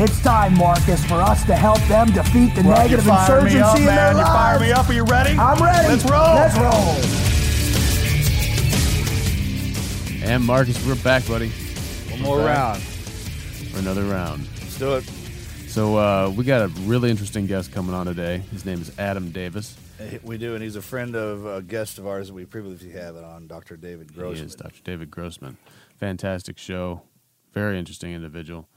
It's time, Marcus, for us to help them defeat the Well, negative you fire insurgency me up, in man. their You fire me up. Are you ready? I'm ready. Let's roll. Let's roll. And Marcus, we're back, buddy, One more Back. round. for another round. Let's do it. So uh, we got a really interesting guest coming on today. His name is Adam Davis. We do, and he's a friend of a guest of ours that we previously had on, Dr. David Grossman. He is Dr. David Grossman. Fantastic show. Very interesting individual.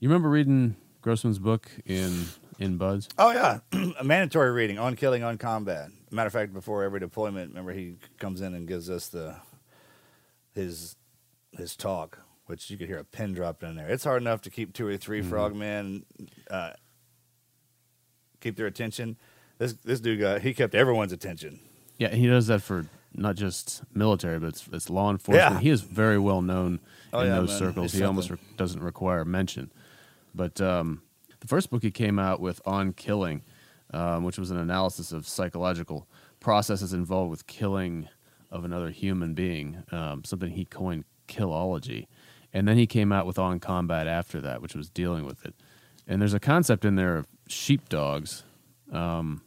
You remember reading Grossman's book in in BUD/S? Oh yeah, a mandatory reading on killing, on combat. Matter of fact, before every deployment, remember he comes in and gives us the his his talk, which you could hear a pin drop in there. It's hard enough to keep two or 3 frogmen uh, keep their attention. This this dude got he kept everyone's attention. Yeah, he does that for not just military, but it's, it's law enforcement. Yeah. He is very well known Oh, in yeah, those man. circles. He's he almost re- doesn't require mention. But um, the first book he came out with on killing, um, which was an analysis of psychological processes involved with killing of another human being, um, something he coined killology. And then he came out with on combat after that, which was dealing with it. And there's a concept in there of sheepdogs. Um,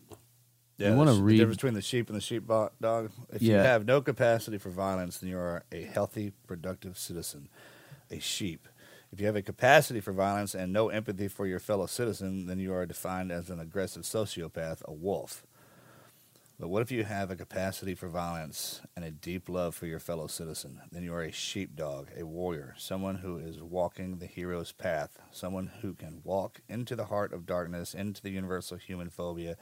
Yeah, You wanna the sh- the read- difference between the sheep and the sheepdog. If you have no capacity for violence, then you are a healthy, productive citizen. A sheep. If you have a capacity for violence and no empathy for your fellow citizen, then you are defined as an aggressive sociopath, a wolf. But what if you have a capacity for violence and a deep love for your fellow citizen? Then you are a sheepdog, a warrior, someone who is walking the hero's path, someone who can walk into the heart of darkness, into the universal human phobia,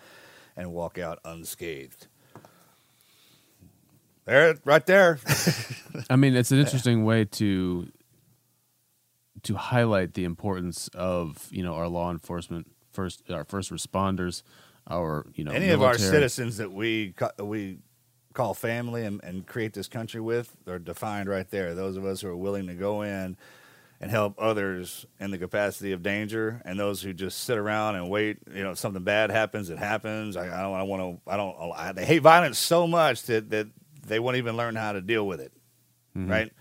and walk out unscathed. There, right there. I mean, it's an interesting way to to highlight the importance of you know our law enforcement first, our first responders, our you know Any of our citizens that we we call family and, and create this country with are defined right there. Those of us who are willing to go in and help others in the capacity of danger, and those who just sit around and wait. You know, something bad happens, it happens. I, I don't. I want to. I don't. I, they hate violence so much that that they won't even learn how to deal with it. Mm-hmm. Right.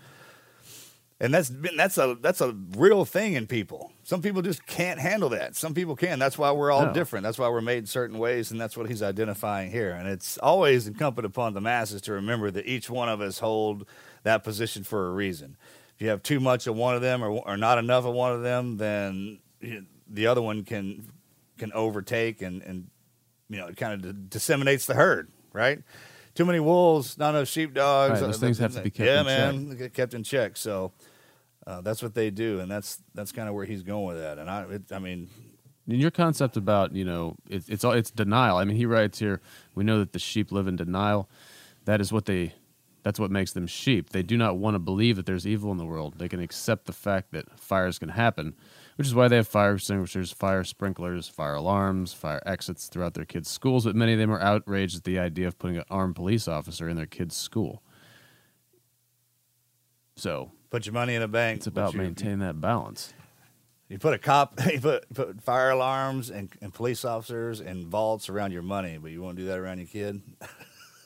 And that's been, that's a that's a real thing in people. Some people just can't handle that. Some people can. That's why we're all No. different. That's why we're made certain ways, and that's what he's identifying here. And it's always incumbent upon the masses to remember that each one of us hold that position for a reason. If you have too much of one of them, or, or not enough of one of them, then the other one can can overtake, and and you know it kind of disseminates the herd, right? Too many wolves, not enough sheepdogs. Right, those Uh, things have to be kept yeah, in check. man, get kept in check. So uh, that's what they do, and that's that's kind of where he's going with that. And I, it, I mean, in your concept about you know it, it's all it's denial. I mean, he writes here. We know that the sheep live in denial. That is what they. That's what makes them sheep. They do not want to believe that there's evil in the world. They can accept the fact that fires can happen, which is why they have fire extinguishers, fire sprinklers, fire alarms, fire exits throughout their kids' schools. But many of them are outraged at the idea of putting an armed police officer in their kids' school. So put your money in a bank. it's about maintaining that balance. You put a cop, you put, put fire alarms and, and police officers and vaults around your money, but you won't do that around your kid.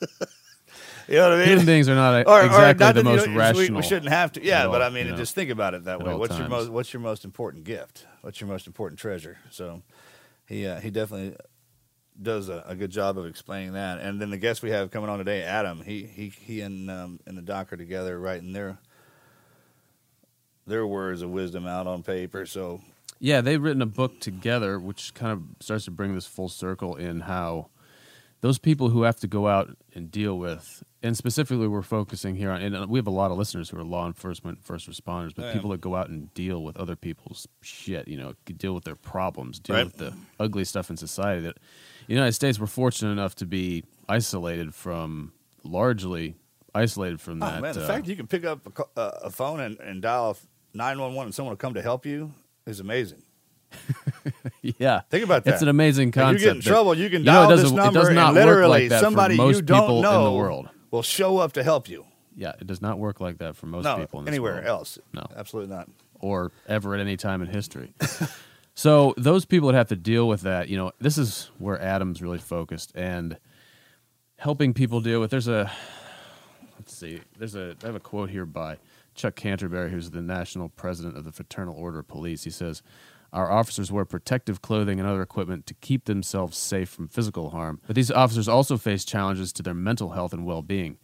you know what I mean? Beings are not Or- or exactly not the you most don't- we- rational. We shouldn't have to. Yeah, at but I mean, you know, just think about it that way. all What's your most What's your most important gift? What's your most important treasure? So, he uh, he definitely does a, a good job of explaining that. And then the guest we have coming on today, Adam, he he he and um, and the doc are together writing their their words of wisdom out on paper. So Yeah, they've written a book together, which kind of starts to bring this full circle in how those people who have to go out and deal with, and specifically we're focusing here on, and we have a lot of listeners who are law enforcement, first responders, but Yeah. people that go out and deal with other people's shit, you know, deal with their problems, deal Right. with the ugly stuff in society. That the United States, we're fortunate enough to be isolated from, largely isolated from Oh that. man, the uh, fact you can pick up a, uh, a phone and, and dial nine one one and someone will come to help you is amazing. yeah, Think about that. It's an amazing If concept. you get in trouble, you can you know, dial it this number It does not and literally work like that somebody for most you don't people know in the world. will show up to help you. Yeah, it does not work like that for most no, people in this anywhere world. else. No. absolutely not. or ever at any time in history. so those people that have to deal with that, you know, this is where Adam's really focused and helping people deal with. There's a let's see, there's a I have a quote here by Chuck Canterbury, who's the national president of the Fraternal Order of Police. He says. Our officers wear protective clothing and other equipment to keep themselves safe from physical harm. But these officers also face challenges to their mental health and well being.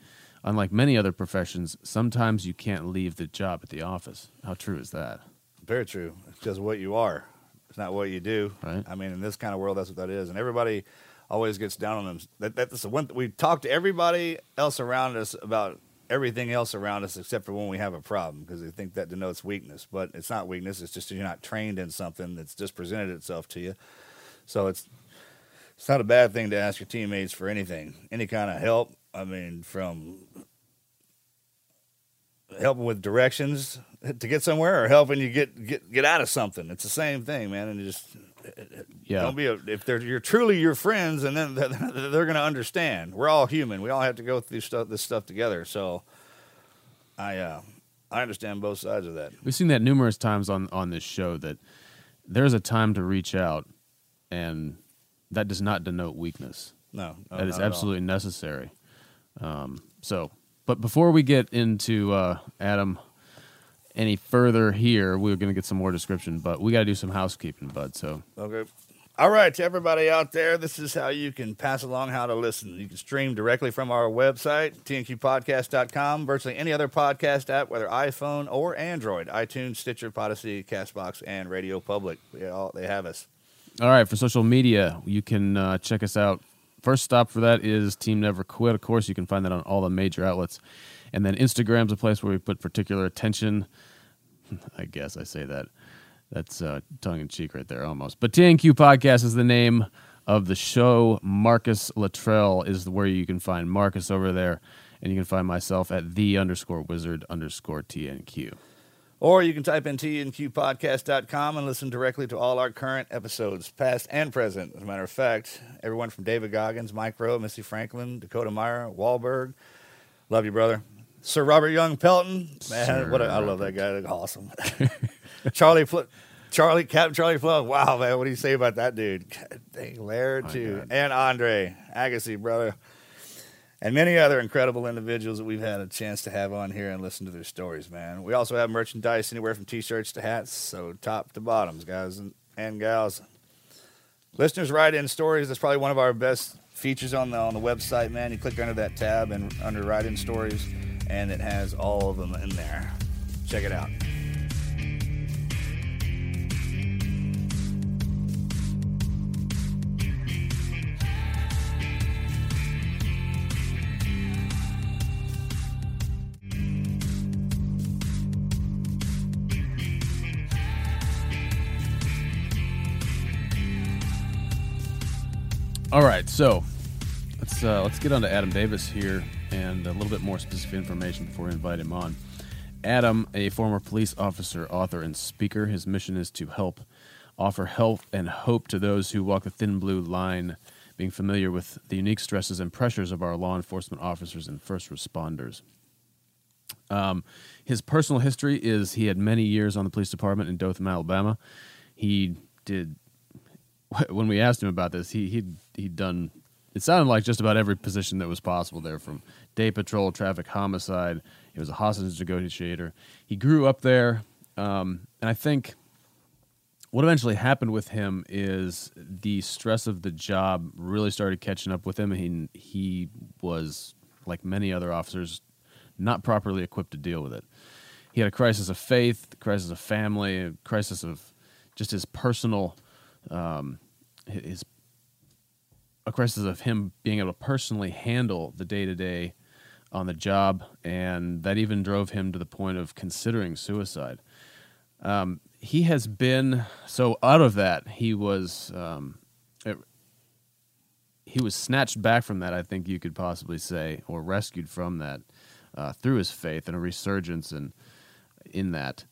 Unlike many other professions, sometimes you can't leave the job at the office. How true is that? Very true. It's just what you are. It's not what you do. Right. I mean, in this kind of world, that's what that is. And everybody always gets down on them. That, that's the one. We talk to everybody else around us about everything else around us except for when we have a problem because they think that denotes weakness. But it's not weakness. It's just you're not trained in something that's just presented itself to you. So it's it's not a bad thing to ask your teammates for anything, any kind of help. I mean, from helping with directions to get somewhere or helping you get get get out of something. It's the same thing, man. And just Yeah. don't be a, if they're you're truly your friends, and then they're, going to understand. We're all human. We all have to go through stuff this stuff together. So I uh, I understand both sides of that. We've seen that numerous times on on this show that there's a time to reach out, and that does not denote weakness. No, no that is not at all. absolutely necessary. Um, so, but before we get into uh, Adam any further here, we're going to get some more description, but we got to do some housekeeping, bud. So, Okay. All right, to everybody out there, this is how you can pass along how to listen. You can stream directly from our website, tnqpodcast.com, virtually any other podcast app, whether iPhone or Android, iTunes, Stitcher, Podyssey, Castbox, and Radio Public. They, all, they have us. All right, for social media, you can uh, check us out. First stop for that is Team Never Quit. Of course, you can find that on all the major outlets. And then Instagram's a place where we put particular attention. I guess I say that. That's uh, tongue in cheek right there, almost. But TNQ Podcast is the name of the show. Marcus Luttrell is where you can find Marcus over there, and you can find myself at the underscore wizard underscore TNQ. Or you can type in tnqpodcast.com and listen directly to all our current episodes, past and present. As a matter of fact, everyone from David Goggins, Mike Rowe, Missy Franklin, Dakota Meyer, Wahlberg. Love you, brother. Sir Robert Young Pelton. Man, Sir what a, I love that guy. That's awesome. Charlie Fl- Charlie Captain Charlie Flood. Wow, man, what do you say about that dude? God dang, Laird too, God. and Andre Agassi, brother, and many other incredible individuals that we've had a chance to have on here and listen to their stories. Man, we also have merchandise anywhere from t-shirts to hats, so top to bottoms, guys and, and gals. Listeners write in stories. That's probably one of our best features on the on the website, man. You click under that tab and under write in stories, and it has all of them in there. Check it out. All right, so let's uh, let's get on to Adam Davis here and a little bit more specific information before we invite him on. Adam, a former police officer, author, and speaker, his mission is to help offer help and hope to those who walk the thin blue line, being familiar with the unique stresses and pressures of our law enforcement officers and first responders. Um, his personal history is he had many years on the police department in Dothan, Alabama. He did when we asked him about this, he he'd he'd done. It sounded like just about every position that was possible there, from day patrol, traffic homicide. He was a hostage negotiator. He grew up there, um, and I think what eventually happened with him is the stress of the job really started catching up with him. He he was like many other officers, not properly equipped to deal with it. He had a crisis of faith, crisis of family, crisis of just his personal um, his a crisis of him being able to personally handle the day to day on the job, and that even drove him to the point of considering suicide. Um, he has been so out of that. He was um, it- he was snatched back from that. I think you could possibly say, or rescued from that uh, through his faith and a resurgence and in that.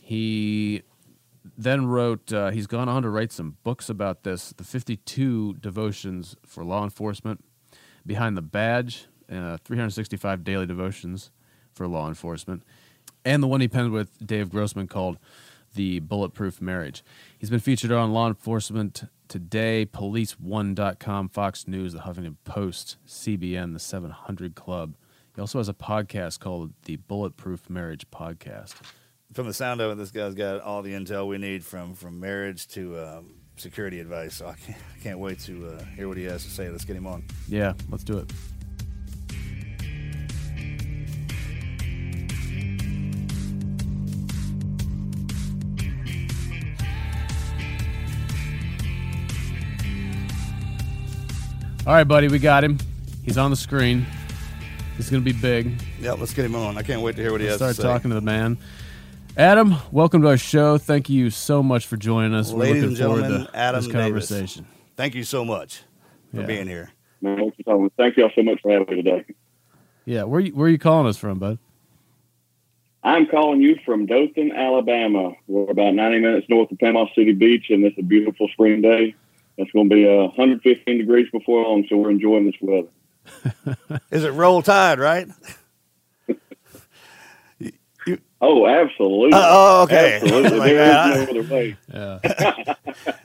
He then wrote uh, he's gone on to write some books about this the 52 devotions for law enforcement behind the badge uh, 365 daily devotions for law enforcement and the one he penned with dave grossman called the bulletproof marriage. He's been featured on law enforcement today police1.com fox news the huffington post cbn the 700 club. He also has a podcast called the bulletproof marriage podcast From the sound of it, this guy's got all the intel we need from from marriage to um, security advice. So I can't, I can't wait to uh, hear what he has to say. Let's get him on. yeah let's do it All right, buddy, we got him. He's on the screen. He's going to be big. Yeah, let's get him on. I can't wait to hear what he Let's has start to say. Start talking to the man. Adam, welcome to our show. Thank you so much for joining us. We're Ladies looking and gentlemen, forward to Adam this Davis. conversation. Thank you so much for Yeah. being here. Man, thanks. Thank y'all so much for having me today. Yeah, where you, where are you calling us from, bud? I'm calling you from Dothan, Alabama. We're about 90 minutes north of Panama City Beach, and it's a beautiful spring day. It's going to be uh, 115 degrees before long, so we're enjoying this weather. Is it roll tide, right? Oh, absolutely. Oh, okay. Absolutely. Like There that. is no other way. Yeah,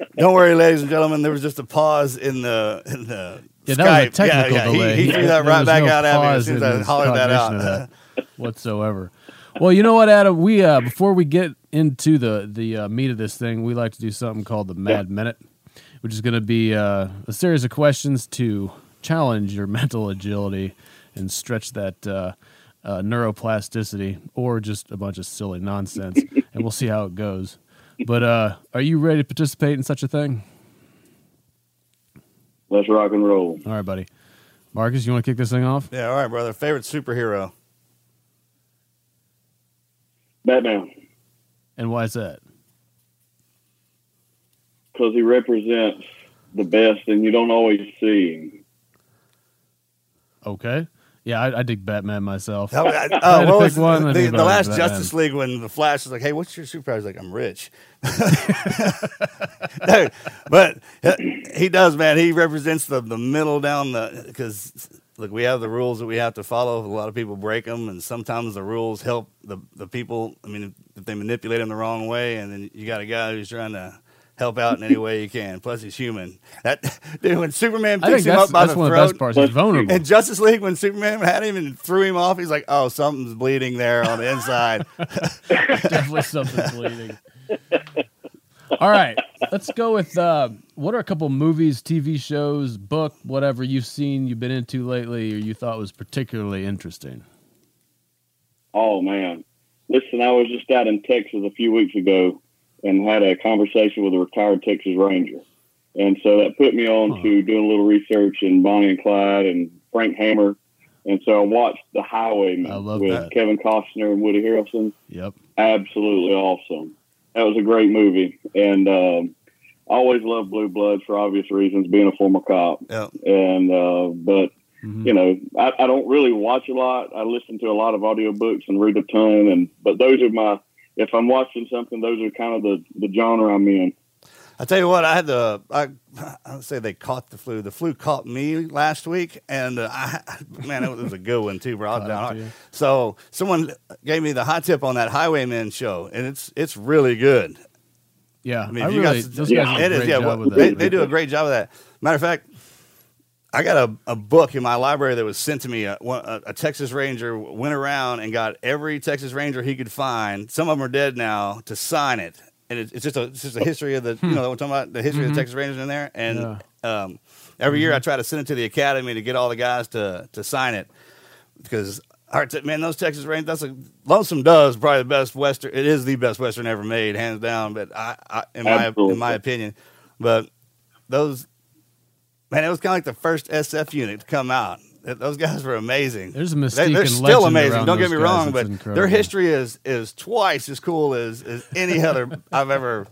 Don't worry, ladies and gentlemen. There was just a pause in the in the yeah that was a technical yeah, yeah. delay. He, he threw that right back no out at me as pause soon as in I his hollered that out. of that whatsoever. Well, you know what, Adam? We uh, before we get into the the uh, meat of this thing, we like to do something called the Mad Minute. which is going to be uh, a series of questions to challenge your mental agility and stretch that uh, neuroplasticity, or just a bunch of silly nonsense, and we'll see how it goes. But uh, are you ready to participate in such a thing? Let's rock and roll. All right, buddy. Marcus, you want to kick this thing off? Yeah, all right, brother. Favorite superhero? Batman, And why is that? because he represents the best, and you don't always see him. Okay. Yeah, I, I dig Batman myself. Oh, I- oh, what was one, the, the about last Batman. Justice League when the Flash was like, "Hey, what's your superpower?" He's like, "I'm rich." Dude, but he does, man. He represents the the middle down the because look, we have the rules that we have to follow. A lot of people break them, and sometimes the rules help the the people. I mean, if they manipulate them the wrong way, and then you got a guy who's trying to. Help out in any way you can. Plus, he's human. That dude, when Superman picks him up by that's the one of throat, the best parts. He's vulnerable. in Justice League, when Superman had him and threw him off, he's like, "Oh, something's bleeding there on the inside." Definitely something's bleeding. All right, let's go with uh, what are a couple movies, TV shows, book, whatever you've seen, you've been into lately, or you thought was particularly interesting. Oh man, listen, I was just out in Texas a few weeks ago and had a conversation with a retired Texas Ranger, and so that put me on to doing a little research in Bonnie and Clyde and Frank Hammer, and so I watched The Highwaymen with that. Kevin Costner and Woody Harrelson. Yep. Absolutely awesome. That was a great movie, and um, I always loved Blue Bloods for obvious reasons, being a former cop. Yeah. And uh, but Mm-hmm. you know, I, I don't really watch a lot. I listen to a lot of audiobooks and read a ton, and but those are my. If I'm watching something, those are kind of the the genre I'm in. I tell you what, I had the I, I would say they caught the flu. The flu caught me last week, and uh, I, man, it was a good one too, bro. I was Caught down up hard. to you. So someone gave me the hot tip on that Highwaymen show, and it's it's really good. Yeah, I mean, I you really, got those Yeah, guys do a it is. Yeah, well, they, they do a great job of that. Matter of fact, I got a, a book in my library that was sent to me. Uh, a, a, a Texas Ranger went around and got every Texas Ranger he could find. Some of them are dead now to sign it, and it, it's just a it's just a history of the you hmm. know what I'm talking about the history of the mm-hmm. Texas Rangers in there. And um, every year I mm-hmm. try to send it to the academy to get all the guys to to sign it because. All right, man, those Texas Rangers, that's a Lonesome Dove's probably the best Western. It is the best Western ever made, hands down. But I, I in my in my opinion, but those man, it was kind of like the first SF unit to come out. Th- Those guys were amazing. There's a They- mystique they're and still amazing. Don't get me guys wrong, that's but incredible. their history is is twice as cool as, as any other I've ever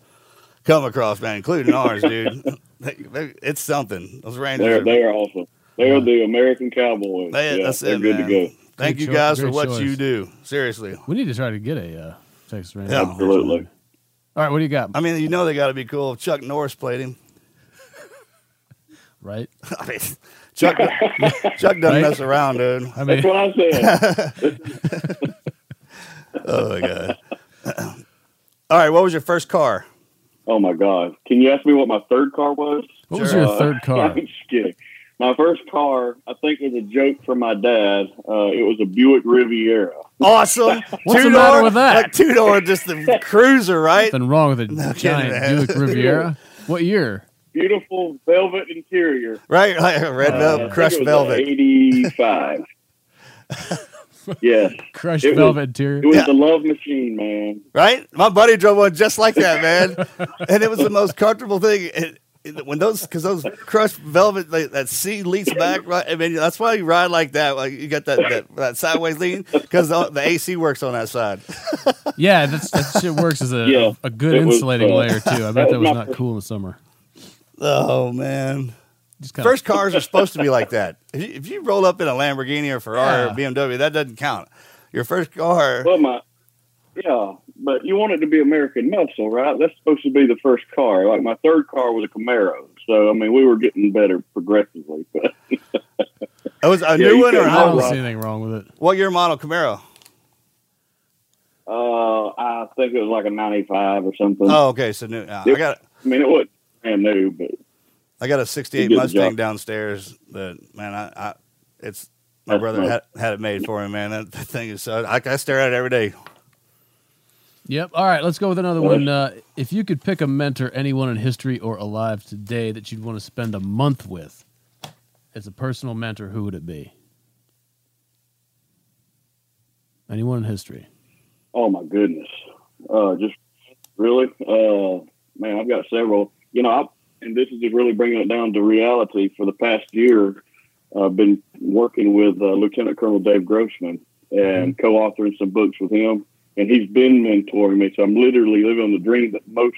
come across, man, including ours, dude. They- they- it's something. Those Rangers. They're are- they are awesome. They are the American cowboys. they- yeah, that's they're it, good man. to go. Thank Great you cho- guys for great what choice. you do. Seriously. We need to try to get a uh, Texas Ranger. Yeah. Absolutely. All right, what do you got? I mean, you know they got to be cool. Chuck Norris played him. Right? I mean, Chuck, Chuck doesn't Right? mess around, dude. I mean, That's what I said. Oh my god. All right, what was your first car? oh my God! Can you ask me what my third car was? what was Sure. your Uh, third car? I'm just kidding. My first car, I think, was a joke from my dad. Uh, it was a Buick Riviera. Awesome. What's the Two-door? matter with that? Like two door, just the cruiser, right? Nothing wrong with a No kidding, giant man. Buick Riviera. What year? Beautiful velvet interior. Right, like red Uh, velvet, think crushed it was velvet. 85. yes. Crushed It was- velvet interior. It was Yeah. the love machine, man. Right? My buddy drove one just like that, man, and it was the most comfortable thing. It, it- when those, because those crushed velvet, like, that seat leans back, right? I mean, that's why you ride like that. Like you got that that, that sideways lean because the, the AC works on that side. Yeah, that's, that shit works as a, Yeah, a good it was, insulating uh, layer too. I bet that that was was not cool in the summer. Oh man. First cars are supposed to be like that. If you, if you roll up in a Lamborghini or Ferrari or BMW, that doesn't count. Your first car, Well, my, yeah, but you want it to be American muscle, right? That's supposed to be the first car. Like my third car was a Camaro. So, I mean, we were getting better progressively. But it was a Yeah, new one or couldn't I don't see anything wrong with it. What year model Camaro? uh, I think it was like a 95 or something. Oh, okay. So new. uh, I Yep. got I mean, it wasn't brand new, but I got a '68 You did the Mustang downstairs. That man, I, I it's my That's brother nice. had, had it made for him. Man, that, that thing is so. I, I stare at it every day. Yep. All right, let's go with another one. Uh, if you could pick a mentor, anyone in history or alive today that you'd want to spend a month with as a personal mentor, who would it be? Anyone in history? Oh my goodness. Uh, just really, uh, man, I've got several. You know, I, and this is just really bringing it down to reality. For the past year, I've been working with uh, Lieutenant Colonel Dave Grossman and co-authoring some books with him, and he's been mentoring me. So I'm literally living the dream that most,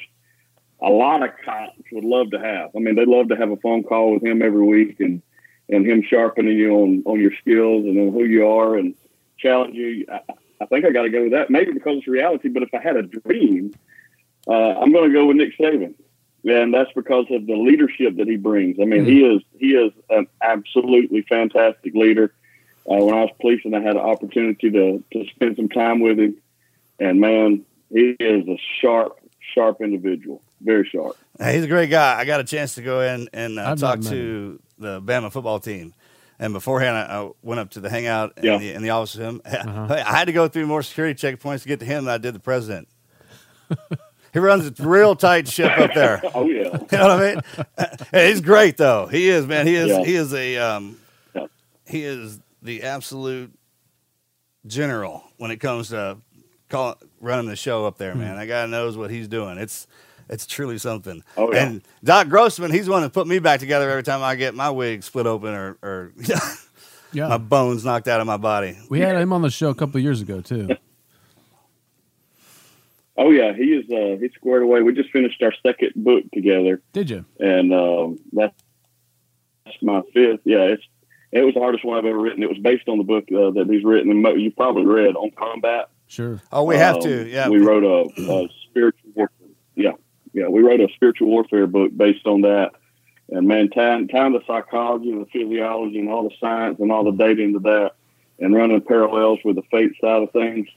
a lot of cops would love to have. I mean, they'd love to have a phone call with him every week and and him sharpening you on on your skills and on who you are and challenge you. I, I think I got to go with that. Maybe because it's reality, but if I had a dream, uh, I'm going to go with Nick Saban, and that's because of the leadership that he brings. I mean, he is he is an absolutely fantastic leader. Uh, when I was policing, I had an opportunity to to spend some time with him, and man, he is a sharp, sharp individual. Very sharp. Hey, he's a great guy. I got a chance to go in and uh, talk to the Bama football team. And beforehand, I, I went up to the hangout in, Yeah. the, in the office with him. I had to go through more security checkpoints to get to him than I did the president. he runs a real tight ship up there. Oh yeah. You know what I mean? Hey, he's great though. He is man. He is Yeah. he is a um, Yeah. he is the absolute general when it comes to call, running the show up there, Hmm. man. That guy knows what he's doing. It's it's truly something. Oh, yeah. And Doc Grossman, he's the one that put me back together every time I get my wig split open or, or Yeah. my bones knocked out of my body. we had him on the show a couple of years ago too. Oh yeah. He is. Uh, he's squared away. We just finished our second book together. Did you? and um, that's, that's my fifth. Yeah, it's it was the hardest one I've ever written. It was based on the book uh, that he's written, and you probably read on combat. Sure. Oh, we have Um, to. Yeah. we wrote a, a spiritual. warfare- Yeah, yeah, we wrote a spiritual warfare book based on that. And man, tying, tying the psychology and the physiology and all the science and all the data into that, and running parallels with the faith side of things,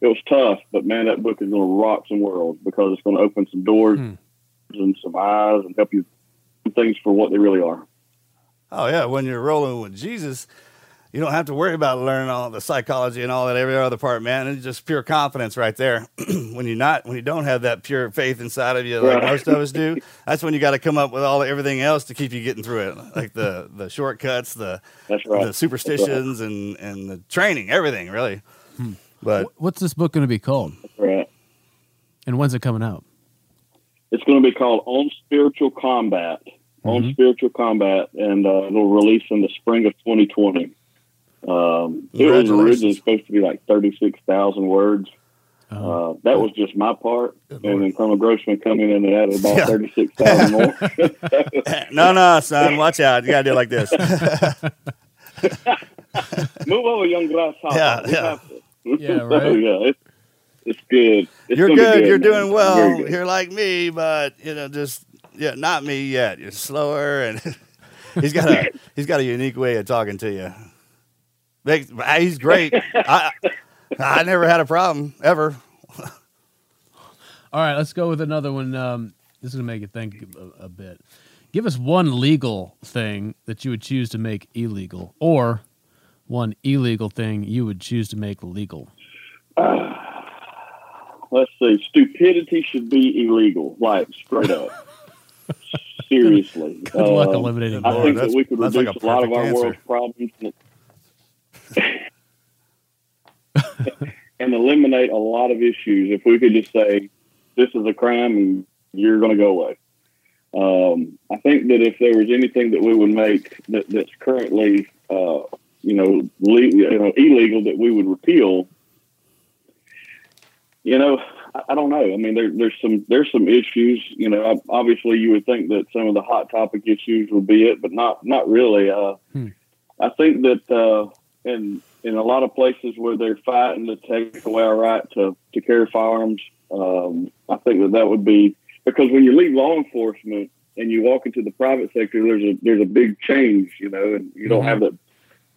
it was tough. But man, that book is going to rock some worlds because it's going to open some doors Hmm. and some eyes and help you see things for what they really are. Oh yeah, when you're rolling with Jesus, you don't have to worry about learning all the psychology and all that every other part, man. It's just pure confidence right there. when you're not, when you don't have that pure faith inside of you, like Right. most of us do, that's when you got to come up with all everything else to keep you getting through it, like the the shortcuts, the right. the superstitions, and and the training, everything really. Hmm. But What's this book going to be called? Right. And when's it coming out? It's going to be called On Spiritual Combat. On Spiritual Combat, and uh, it'll release in the spring of 2020. Um, it was originally supposed to be like 36,000 words. Oh. Uh, that was just my part, Good and Lord. then Colonel Grossman coming in and added about Yeah. 36,000 more. no, no, son, watch out. You got to do it like this. Move over, young grasshopper. Yeah, We yeah. have to. Yeah, So, right. yeah, it's, it's good. It's you're gonna good. You're man. doing well. good. You're like me, but you know, just yeah, not me yet. You're slower, and he's got a he's got a unique way of talking to you. Makes- He's great. I I never had a problem ever. All right, let's go with another one. Um, this is going to make you think a, a bit. Give us one legal thing that you would choose to make illegal, or one illegal thing you would choose to make legal. let's see, stupidity should be illegal, like straight up. Seriously. Good luck Um, eliminating I that. think That's- that we could that's like reduce a a lot of our answer. world's problems and eliminate a lot of issues if we could just say, this is a crime and you're going to go away. Um, I think that if there was anything that we would make that, that's currently, uh, you know, le- you know, illegal that we would repeal, you know, I, I don't know. I mean, there, there's some there's some issues. You know, ob- obviously you would think that some of the hot topic issues would be it, but not not really. Uh, Hmm. I think that uh, in in a lot of places where they're fighting to take away our right to to carry firearms, um, I think that that would be because when you leave law enforcement and you walk into the private sector, there's a there's a big change, you know, and you don't Mhm. have that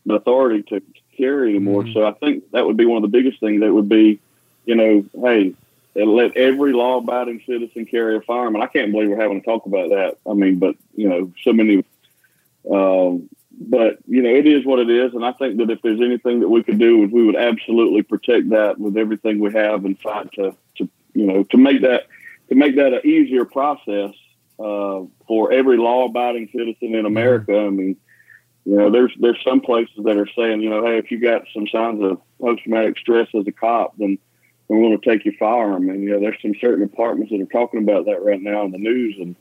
the authority to carry anymore. Mhm. So I think that would be one of the biggest things. That would be, you know, hey, let every law-abiding citizen carry a firearm. And I can't believe we're having to talk about that. I mean, but you know, so many. Um, but you know, it is what it is, and I think that if there's anything that we could do, we would absolutely protect that with everything we have and fight to to you know, to make that to make that an easier process uh, for every law-abiding citizen in America. I mean, you know, there's there's some places that are saying, you know, hey, if you got some signs of post-traumatic stress as a cop, then we want to take your firearm. And you know, there's some certain departments that are talking about that right now in the news, and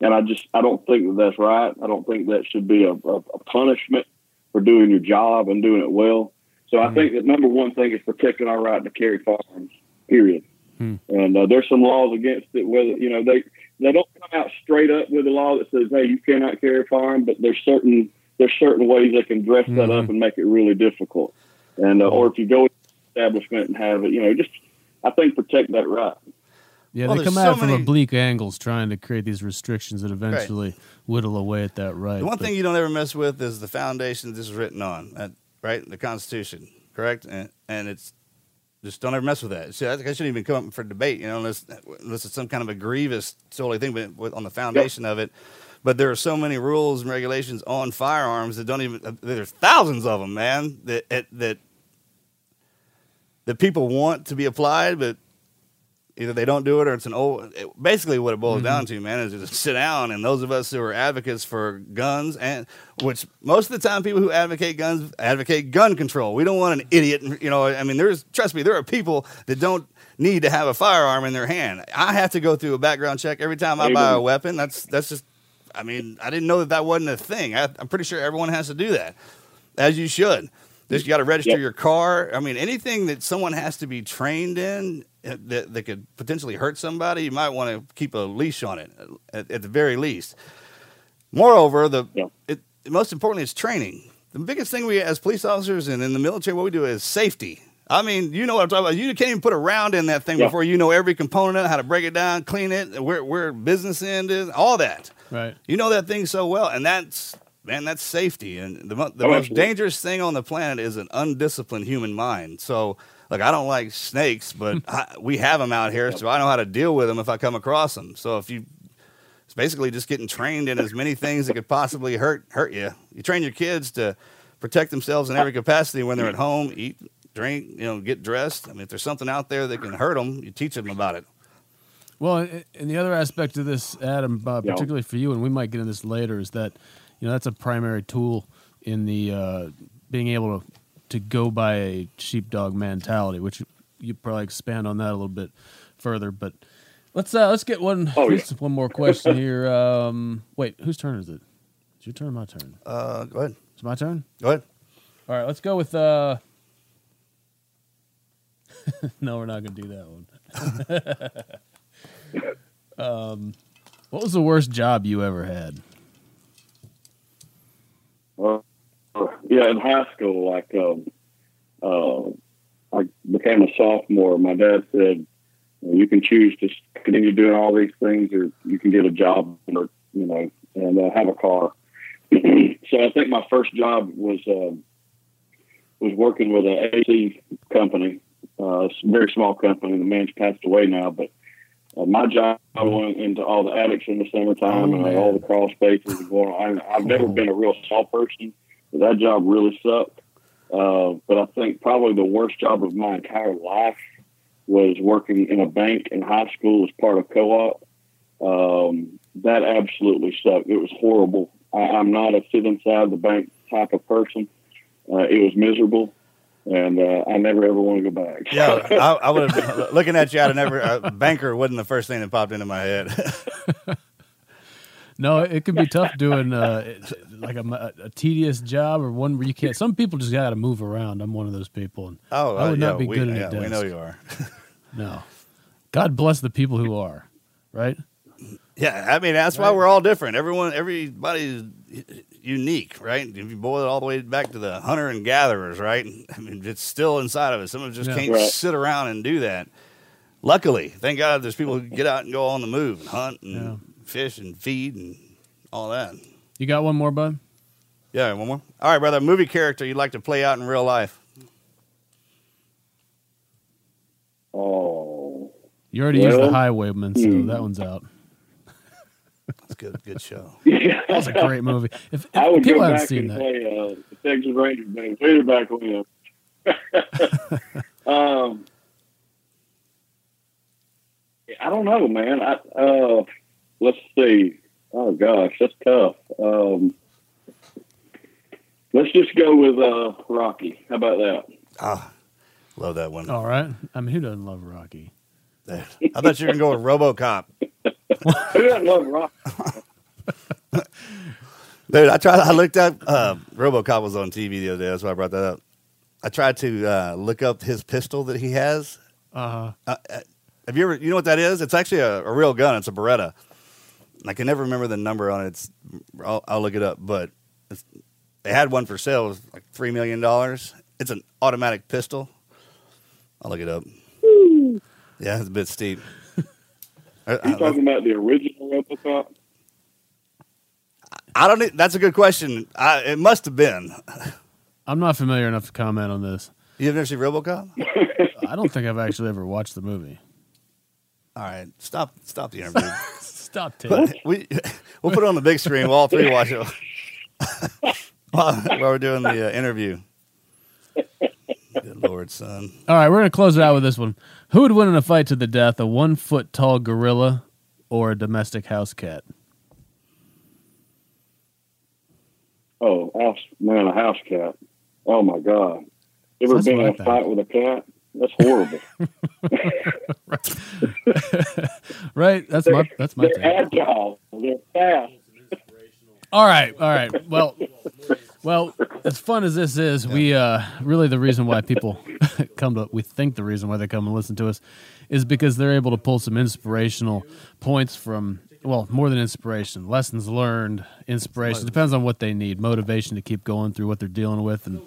and I just I don't think that that's right. I don't think that should be a, a, a punishment for doing your job and doing it well. So I think that number one thing is protecting our right to carry firearms. Period. Hmm. And uh, there's some laws against it. Whether you know they they don't come out straight up with a law that says hey you cannot carry a firearm, but there's certain there's certain ways they can dress that up and make it really difficult. And uh, or if you go to establishment and have it, you know, just I think protect that right. Yeah, Well, they there's come so at it from many- oblique angles, trying to create these restrictions that eventually whittle away at that right. The one But- thing you don't ever mess with is the foundation this is written on, right? The Constitution, correct? And, and it's just don't ever mess with that. See, I think I shouldn't even come up for debate, you know, unless unless it's some kind of a grievous solely thing, but on the foundation of it. But there are so many rules and regulations on firearms that don't even. There's thousands of them, man. That that that, people want to be applied, but either they don't do it or it's an old. It, basically, what it boils down to, man, is to just sit down. And those of us who are advocates for guns, and which most of the time people who advocate guns advocate gun control. We don't want an idiot. You know, I mean, there's trust me, there are people that don't need to have a firearm in their hand. I have to go through a background check every time I buy a weapon. That's that's just. I mean, I didn't know that that wasn't a thing. I, I'm pretty sure everyone has to do that, as you should. Just you got to register Yep. your car. I mean, anything that someone has to be trained in uh, that, that could potentially hurt somebody, you might want to keep a leash on it at, at the very least. Moreover, the Yeah. it, most importantly is training. The biggest thing we as police officers and in the military, what we do is safety. I mean, you know what I'm talking about. You can't even put a round in that thing Yeah. before you know every component, how to break it down, clean it, where where business end is, all that. right. You know that thing so well, and that's man, that's safety. And the the Oh, most absolutely. dangerous thing on the planet is an undisciplined human mind. So, like, I don't like snakes, but I, we have them out here, so I know how to deal with them if I come across them. So if you it's basically just getting trained in as many things that could possibly hurt hurt you. You train your kids to protect themselves in every capacity when they're at home, eat, drink, you know, get dressed. I mean, if there's something out there that can hurt them, you teach them about it. Well, and the other aspect of this, Adam, uh, Yeah. particularly for you, and we might get into this later, is that you know that's a primary tool in the uh, being able to to go by a sheepdog mentality, which you probably expand on that a little bit further. But let's uh, let's get one Oh, yeah. one more question here. Um, wait, whose turn is it? It's your turn, or my turn. Uh, go ahead. It's my turn. Go ahead. All right, let's go with. Uh... no, we're not going to do that one. um, what was the worst job you ever had? Uh, yeah, in high school, like um, uh, I became a sophomore. My dad said, "You can choose to continue doing all these things, or you can get a job, or you know, and uh, have a car." so I think my first job was um was working with an AC company, uh, a very small company. The man's passed away now, but uh, my job I went into all the attics in the summertime Oh, and man. all the crawl spaces and going. on. I, I've never been a real small person, but that job really sucked. Uh, but I think probably the worst job of my entire life was working in a bank in high school as part of co-op. Um, that absolutely sucked. It was horrible. I, I'm not a sit inside the bank type of person. Uh, it was miserable, and uh, I never ever want to go back. Yeah, I, I would have looking at you. I'd have never. A banker wasn't the first thing that popped into my head. No, it can be tough doing uh, like a, a tedious job or one where you can't. Some people just got to move around. I'm one of those people, and Oh, I would uh, not yeah, be we, good at yeah, a desk. we know you are. No, God bless the people who are. Right? Yeah, I mean that's why we're all different. Everyone, everybody's unique, right? If you boil it all the way back to the hunter and gatherers, right? I mean, it's still inside of us. Someone just Yeah. can't Right. sit around and do that. Luckily, thank God, there's people who get out and go on the move and hunt and Yeah. fish and feed and all that. You got one more, bud? Yeah, one more. All right, brother. Movie character you'd like to play out in real life? Oh, You already used the highwayman, so hmm. that one's out. That's good. Good show. yeah. That was a great movie. If, if I would people go haven't back seen and that, play uh, the Texas Rangers, man. Way back when. um, I don't know, man. I uh, let's see. Oh gosh, that's tough. Um, let's just go with uh, Rocky. How about that? Ah, love that one. All right. I mean, who doesn't love Rocky? I thought you were gonna go with RoboCop. Who doesn't love Rocky? Dude, I tried. I looked up. Uh, RoboCop was on TV the other day. That's why I brought that up. I tried to uh, look up his pistol that he has. Uh-huh. Uh, uh, have you ever? You know what that is? It's actually a, a real gun. It's a Beretta. I can never remember the number on it. It's, I'll, I'll look it up. But it's, they had one for sale. It was like three million dollars. It's an automatic pistol. I'll look it up. Yeah, it's a bit steep. I, You talking about the original RoboCop? I don't. e- That's a good question. I, it must have been. I'm not familiar enough to comment on this. You've never seen RoboCop? I don't think I've actually ever watched the movie. All right, stop. Stop the interview. Stop, Tim. we we'll put it on the big screen. We'll all three watch it while, while we're doing the uh, interview. Good lord, son. All right, we're gonna close it out with this one. Who would win in a fight to the death, a one foot tall gorilla or a domestic house cat? Oh, house man, a house cat. Oh my god! Ever That's been in a think. fight with a cat? That's horrible. Right? That's my that's my They're take. agile. They're fast. All right, all right. Well, well, as fun as this is, we uh really the reason why people come to we think the reason why they come and listen to us is because they're able to pull some inspirational points from well, more than inspiration, lessons learned, inspiration. It depends on what they need, motivation to keep going through what they're dealing with. And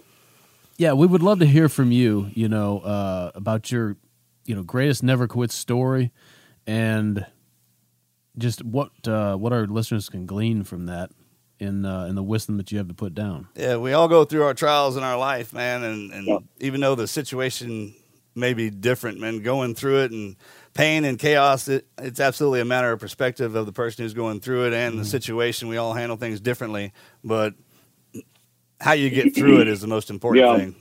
yeah, we would love to hear from you, you know, uh about your you know, greatest never quit story and just what uh what our listeners can glean from that in uh, in the wisdom that you have to put down. Yeah, we all go through our trials in our life, man, and, and even though the situation may be different, man, going through it and pain and chaos, it, it's absolutely a matter of perspective of the person who's going through it and the situation. We all handle things differently, but how you get through it is the most important Yeah. thing.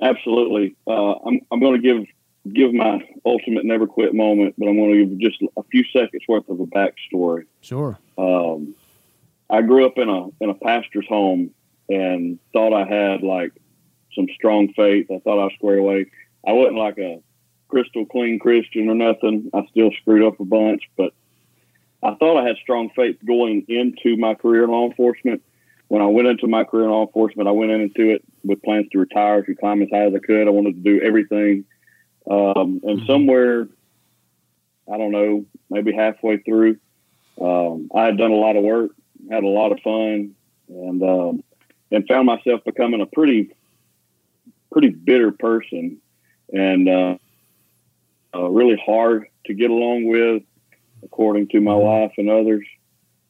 Absolutely. Uh, I'm I'm going to give give my ultimate never quit moment, but I'm going to give just a few seconds worth of a backstory. Sure. Um, I grew up in a in a pastor's home and thought I had like some strong faith. I thought I was square away. I wasn't like a crystal clean Christian or nothing. I still screwed up a bunch, but I thought I had strong faith going into my career in law enforcement. When I went into my career in law enforcement, I went into it with plans to retire, to climb as high as I could. I wanted to do everything. Um, and somewhere, I don't know, maybe halfway through, um, I had done a lot of work, had a lot of fun, and um, and found myself becoming a pretty pretty bitter person, and uh, uh, really hard to get along with, according to my wife and others.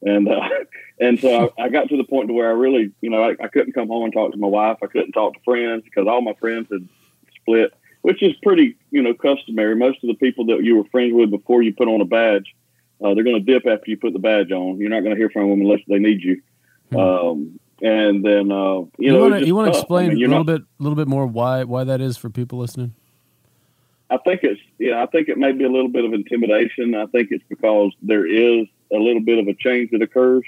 And uh, and so I, I got to the point to where I really, you know, I, I couldn't come home and talk to my wife. I couldn't talk to friends because all my friends had split, which is pretty, you know, customary. Most of the people that you were friends with before you put on a badge, uh, they're going to dip after you put the badge on. You're not going to hear from them unless they need you. Um, and then, uh, you, You, know, wanna, you want to tough. I explain mean, a little not- bit a little bit more why why that is for people listening? I think it's yeah, I think it may be a little bit of intimidation. I think it's because there is a little bit of a change that occurs,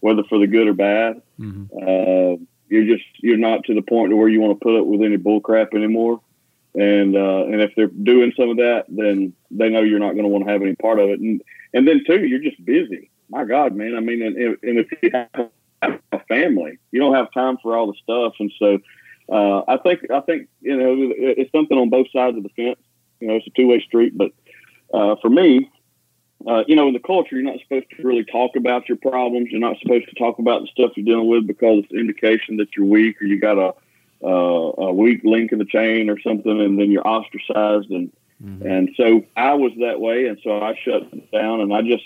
whether for the good or bad. Uh, you're just you're not to the point to where you want to put up with any bull crap anymore. And uh, and if they're doing some of that, then they know you're not going to want to have any part of it. And and then too, you're just busy. My God, man. I mean, and, and if you have a family, you don't have time for all the stuff. And so, uh, I think I think you know it's something on both sides of the fence. You know, it's a two way street. But uh, for me, uh, you know, in the culture, you're not supposed to really talk about your problems. You're not supposed to talk about the stuff you're dealing with because it's an indication that you're weak or you got a uh, a weak link in the chain or something, and then you're ostracized. And and so I was that way, and so I shut down, and I just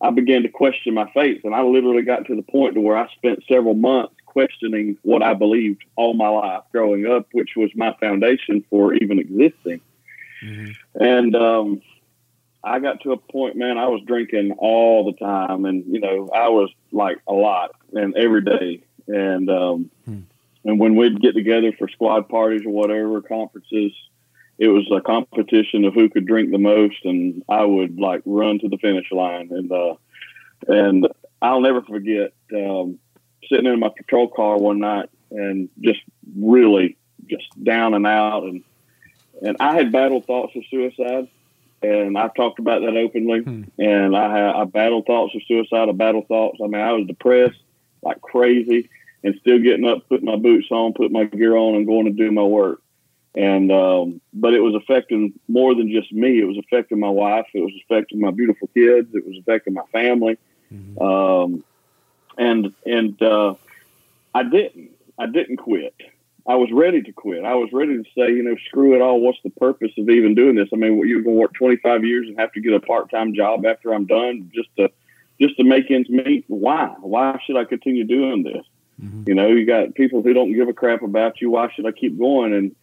I began to question my faith, and I literally got to the point to where I spent several months questioning what I believed all my life growing up, which was my foundation for even existing. And um, I got to a point, man, I was drinking all the time, and you know, I was like a lot and every day, and um, and when we'd get together for squad parties or whatever conferences, it was a competition of who could drink the most, and I would like run to the finish line. And uh, and I'll never forget um, sitting in my patrol car one night and just really just down and out, and and I had battled thoughts of suicide, and I've talked about that openly. Hmm. And I had I battled thoughts of suicide. I battled thoughts. I mean, I was depressed like crazy, and still getting up, putting my boots on, putting my gear on, and going to do my work and um, but it was affecting more than just me. It was affecting my wife. It was affecting my beautiful kids. It was affecting my family. Um, and and uh, I didn't. I didn't quit. I was ready to quit. I was ready to say, you know, screw it all. What's the purpose of even doing this? I mean, you're going to work 25 years and have to get a part-time job after I'm done just to just to make ends meet. Why? Why should I continue doing this? You know, you got people who don't give a crap about you. Why should I keep going? And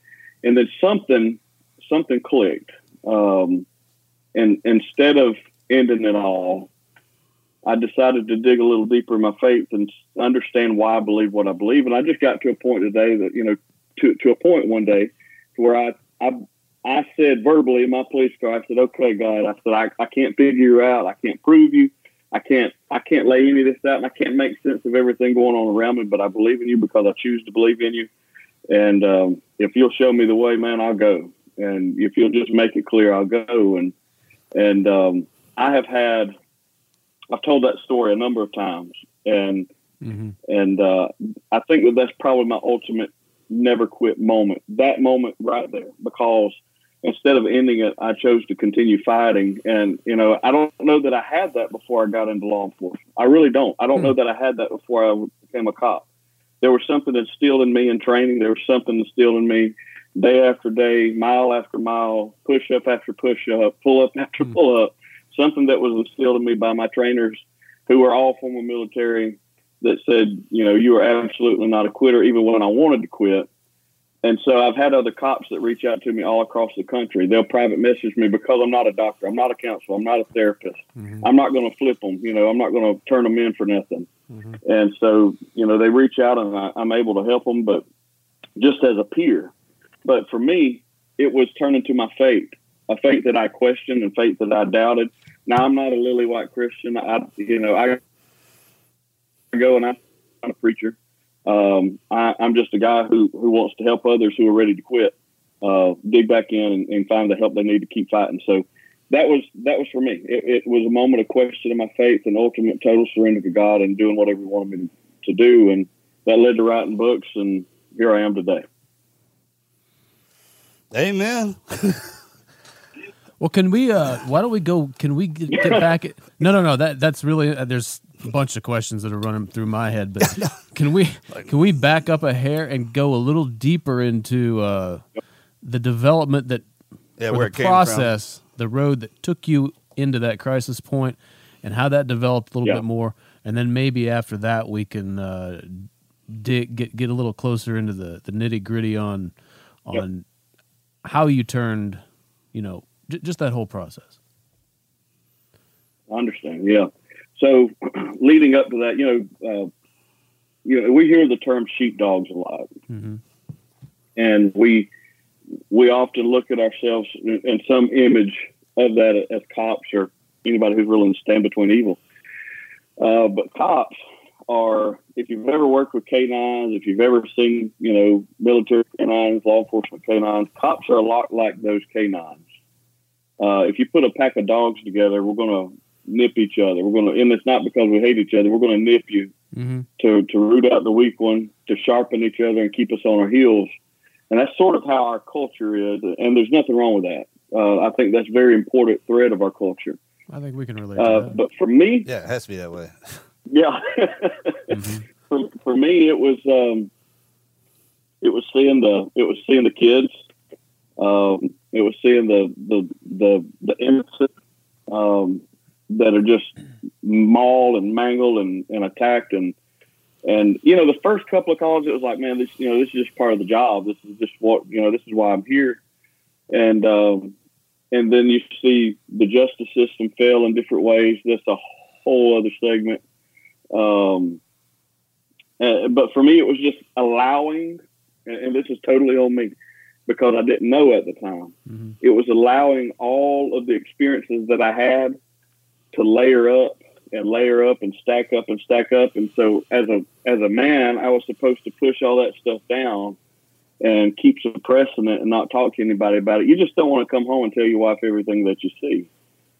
and then something something clicked. Um, and instead of ending it all, I decided to dig a little deeper in my faith and understand why I believe what I believe. And I just got to a point today that you know, to to a point one day, where I I I said verbally in my police car, I said, "Okay, God," I said, "I, I can't figure you out. I can't prove you. I can't I can't lay any of this out, and I can't make sense of everything going on around me. But I believe in you because I choose to believe in you. And um, if you'll show me the way, man, I'll go. And if you'll just make it clear, I'll go. And and um, I have had I've told that story a number of times, and and uh, I think that that's probably my ultimate never quit moment. That moment right there, because instead of ending it, I chose to continue fighting. And you know, I don't know that I had that before I got into law enforcement. I really don't. I don't know hmm. that I had that before I became a cop. There was something instilled in me in training. There was something instilled in me day after day, mile after mile, push up after push up, pull up after hmm. pull up. Something that was instilled in me by my trainers, who were all former military, that said, you know, you are absolutely not a quitter, even when I wanted to quit. And so I've had other cops that reach out to me all across the country. They'll private message me because I'm not a doctor, I'm not a counselor, I'm not a therapist. Mm-hmm. I'm not going to flip them. You know, I'm not going to turn them in for nothing. Mm-hmm. And so, you know, they reach out and I, I'm able to help them, but just as a peer. But for me, it was turning to my faith, a faith that I questioned and faith that I doubted. Now I'm not a lily white Christian. I, you know, I go and I'm not a preacher. Um, I, I'm just a guy who, who wants to help others who are ready to quit, uh, dig back in and, and find the help they need to keep fighting. So that was, that was for me. It, it was a moment of questioning my faith and ultimate total surrender to God and doing whatever he wanted me to, to do. And that led to writing books. And here I am today. Amen. Well, can we? uh Why don't we go? Can we get, get back? At, no, no, no. That that's really. Uh, there's a bunch of questions that are running through my head, but can we? Can we back up a hair and go a little deeper into uh the development that, Yeah, where the it came from. process, the road that took you into that crisis point, and how that developed a little Yeah. bit more, and then maybe after that we can uh dig get get a little closer into the the nitty gritty on on how you turned, you know, j- just that whole process. I understand. Yeah. So leading up to that, you know, uh, you know, we hear the term sheepdogs a lot, and we we often look at ourselves in, in some image of that as cops or anybody who's willing to stand between evil. Uh, but cops are, if you've ever worked with canines, if you've ever seen, you know, military canines, law enforcement canines, cops are a lot like those canines. Uh, if you put a pack of dogs together, we're going to nip each other. We're going to, and it's not because we hate each other. We're going to nip you to to root out the weak one, to sharpen each other and keep us on our heels. And that's sort of how our culture is. And there's nothing wrong with that. Uh, I think that's a very important thread of our culture. I think we can relate Uh, to that. but for me, Yeah, it has to be that way. yeah. for, for me, it was um, it was seeing the it was seeing the kids. Um, it was seeing the the the the innocent um, that are just mauled and mangled and, and attacked. And and you know the first couple of calls it was like man this you know this is just part of the job. This is just what you know this is why I'm here. And um, and then you see the justice system fail in different ways. That's a whole other segment. Um, uh, but for me, it was just allowing, and, and this is totally on me, because I didn't know at the time. It was allowing all of the experiences that I had to layer up and layer up and stack up and stack up. And so as a as a man, I was supposed to push all that stuff down and keep suppressing it and not talk to anybody about it. You just don't want to come home and tell your wife everything that you see.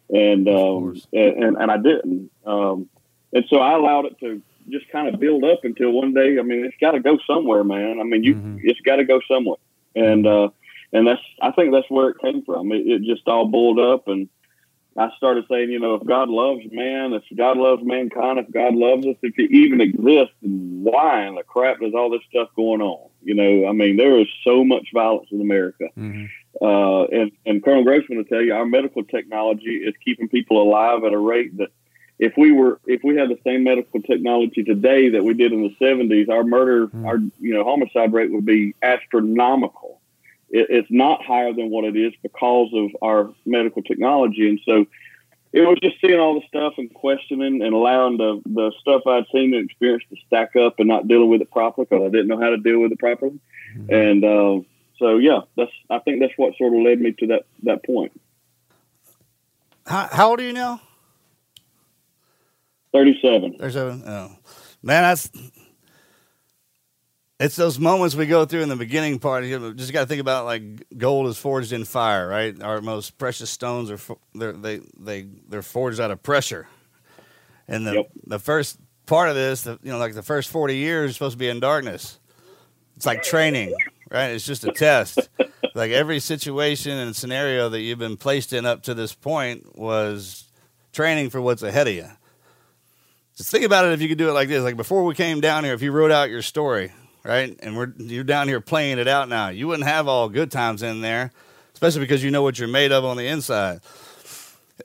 And um, and, and and I didn't. Um, and so I allowed it to just kind of build up until one day. I mean, it's got to go somewhere, man. I mean, you it's got to go somewhere. And uh, and that's I think that's where it came from. It, it just all boiled up and. I started saying, you know, if God loves man, if God loves mankind, if God loves us, if He even exists, why in the crap does all this stuff going on? You know, I mean, there is so much violence in America. Uh, and, and Colonel Grossman will tell you, our medical technology is keeping people alive at a rate that if we were, if we had the same medical technology today that we did in the 70s, our murder, our, you know, homicide rate would be astronomical it, it's not higher than what it is because of our medical technology. And so it was just seeing all the stuff and questioning and allowing the, the stuff I'd seen and experienced to stack up and not dealing with it properly because I didn't know how to deal with it properly. And uh, so, yeah, that's I think that's what sort of led me to that, that point. How, how old are you now? 37. 37. Oh. Man, that's it's those moments we go through in the beginning part. You just got to think about like gold is forged in fire, right? Our most precious stones are they're, they they they're forged out of pressure. And the the first part of this, the, you know, like the first forty years, is supposed to be in darkness. It's like training, right? It's just a test. like every situation and scenario that you've been placed in up to this point was training for what's ahead of you. Just think about it if you could do it like this. Like before we came down here, if you wrote out your story, right? And we're you're down here playing it out now. You wouldn't have all good times in there, especially because you know what you're made of on the inside.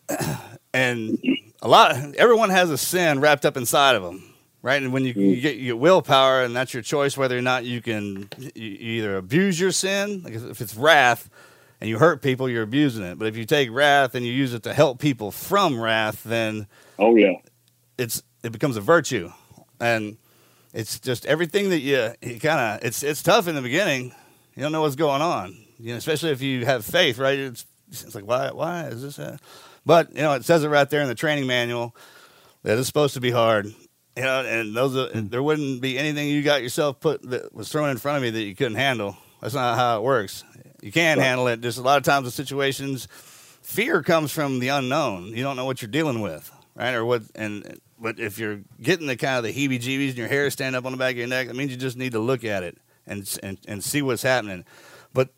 and a lot, everyone has a sin wrapped up inside of them, right? And when you, you get your willpower, and that's your choice whether or not you can you either abuse your sin, like if it's wrath, and you hurt people, you're abusing it. But if you take wrath and you use it to help people from wrath, then oh yeah, it's it becomes a virtue, and it's just everything that you, you kind of it's it's tough in the beginning. You don't know what's going on, you know, especially if you have faith, right? It's it's like why why is this? A... But you know, it says it right there in the training manual that it's supposed to be hard. You know, and those are, hmm. there wouldn't be anything you got yourself put that was thrown in front of you that you couldn't handle. That's not how it works. You can handle it. Just a lot of times in situations, fear comes from the unknown. You don't know what you're dealing with, right? Or what and but if you're getting the kind of the heebie-jeebies and your hair stand up on the back of your neck, that means you just need to look at it and and, and see what's happening. But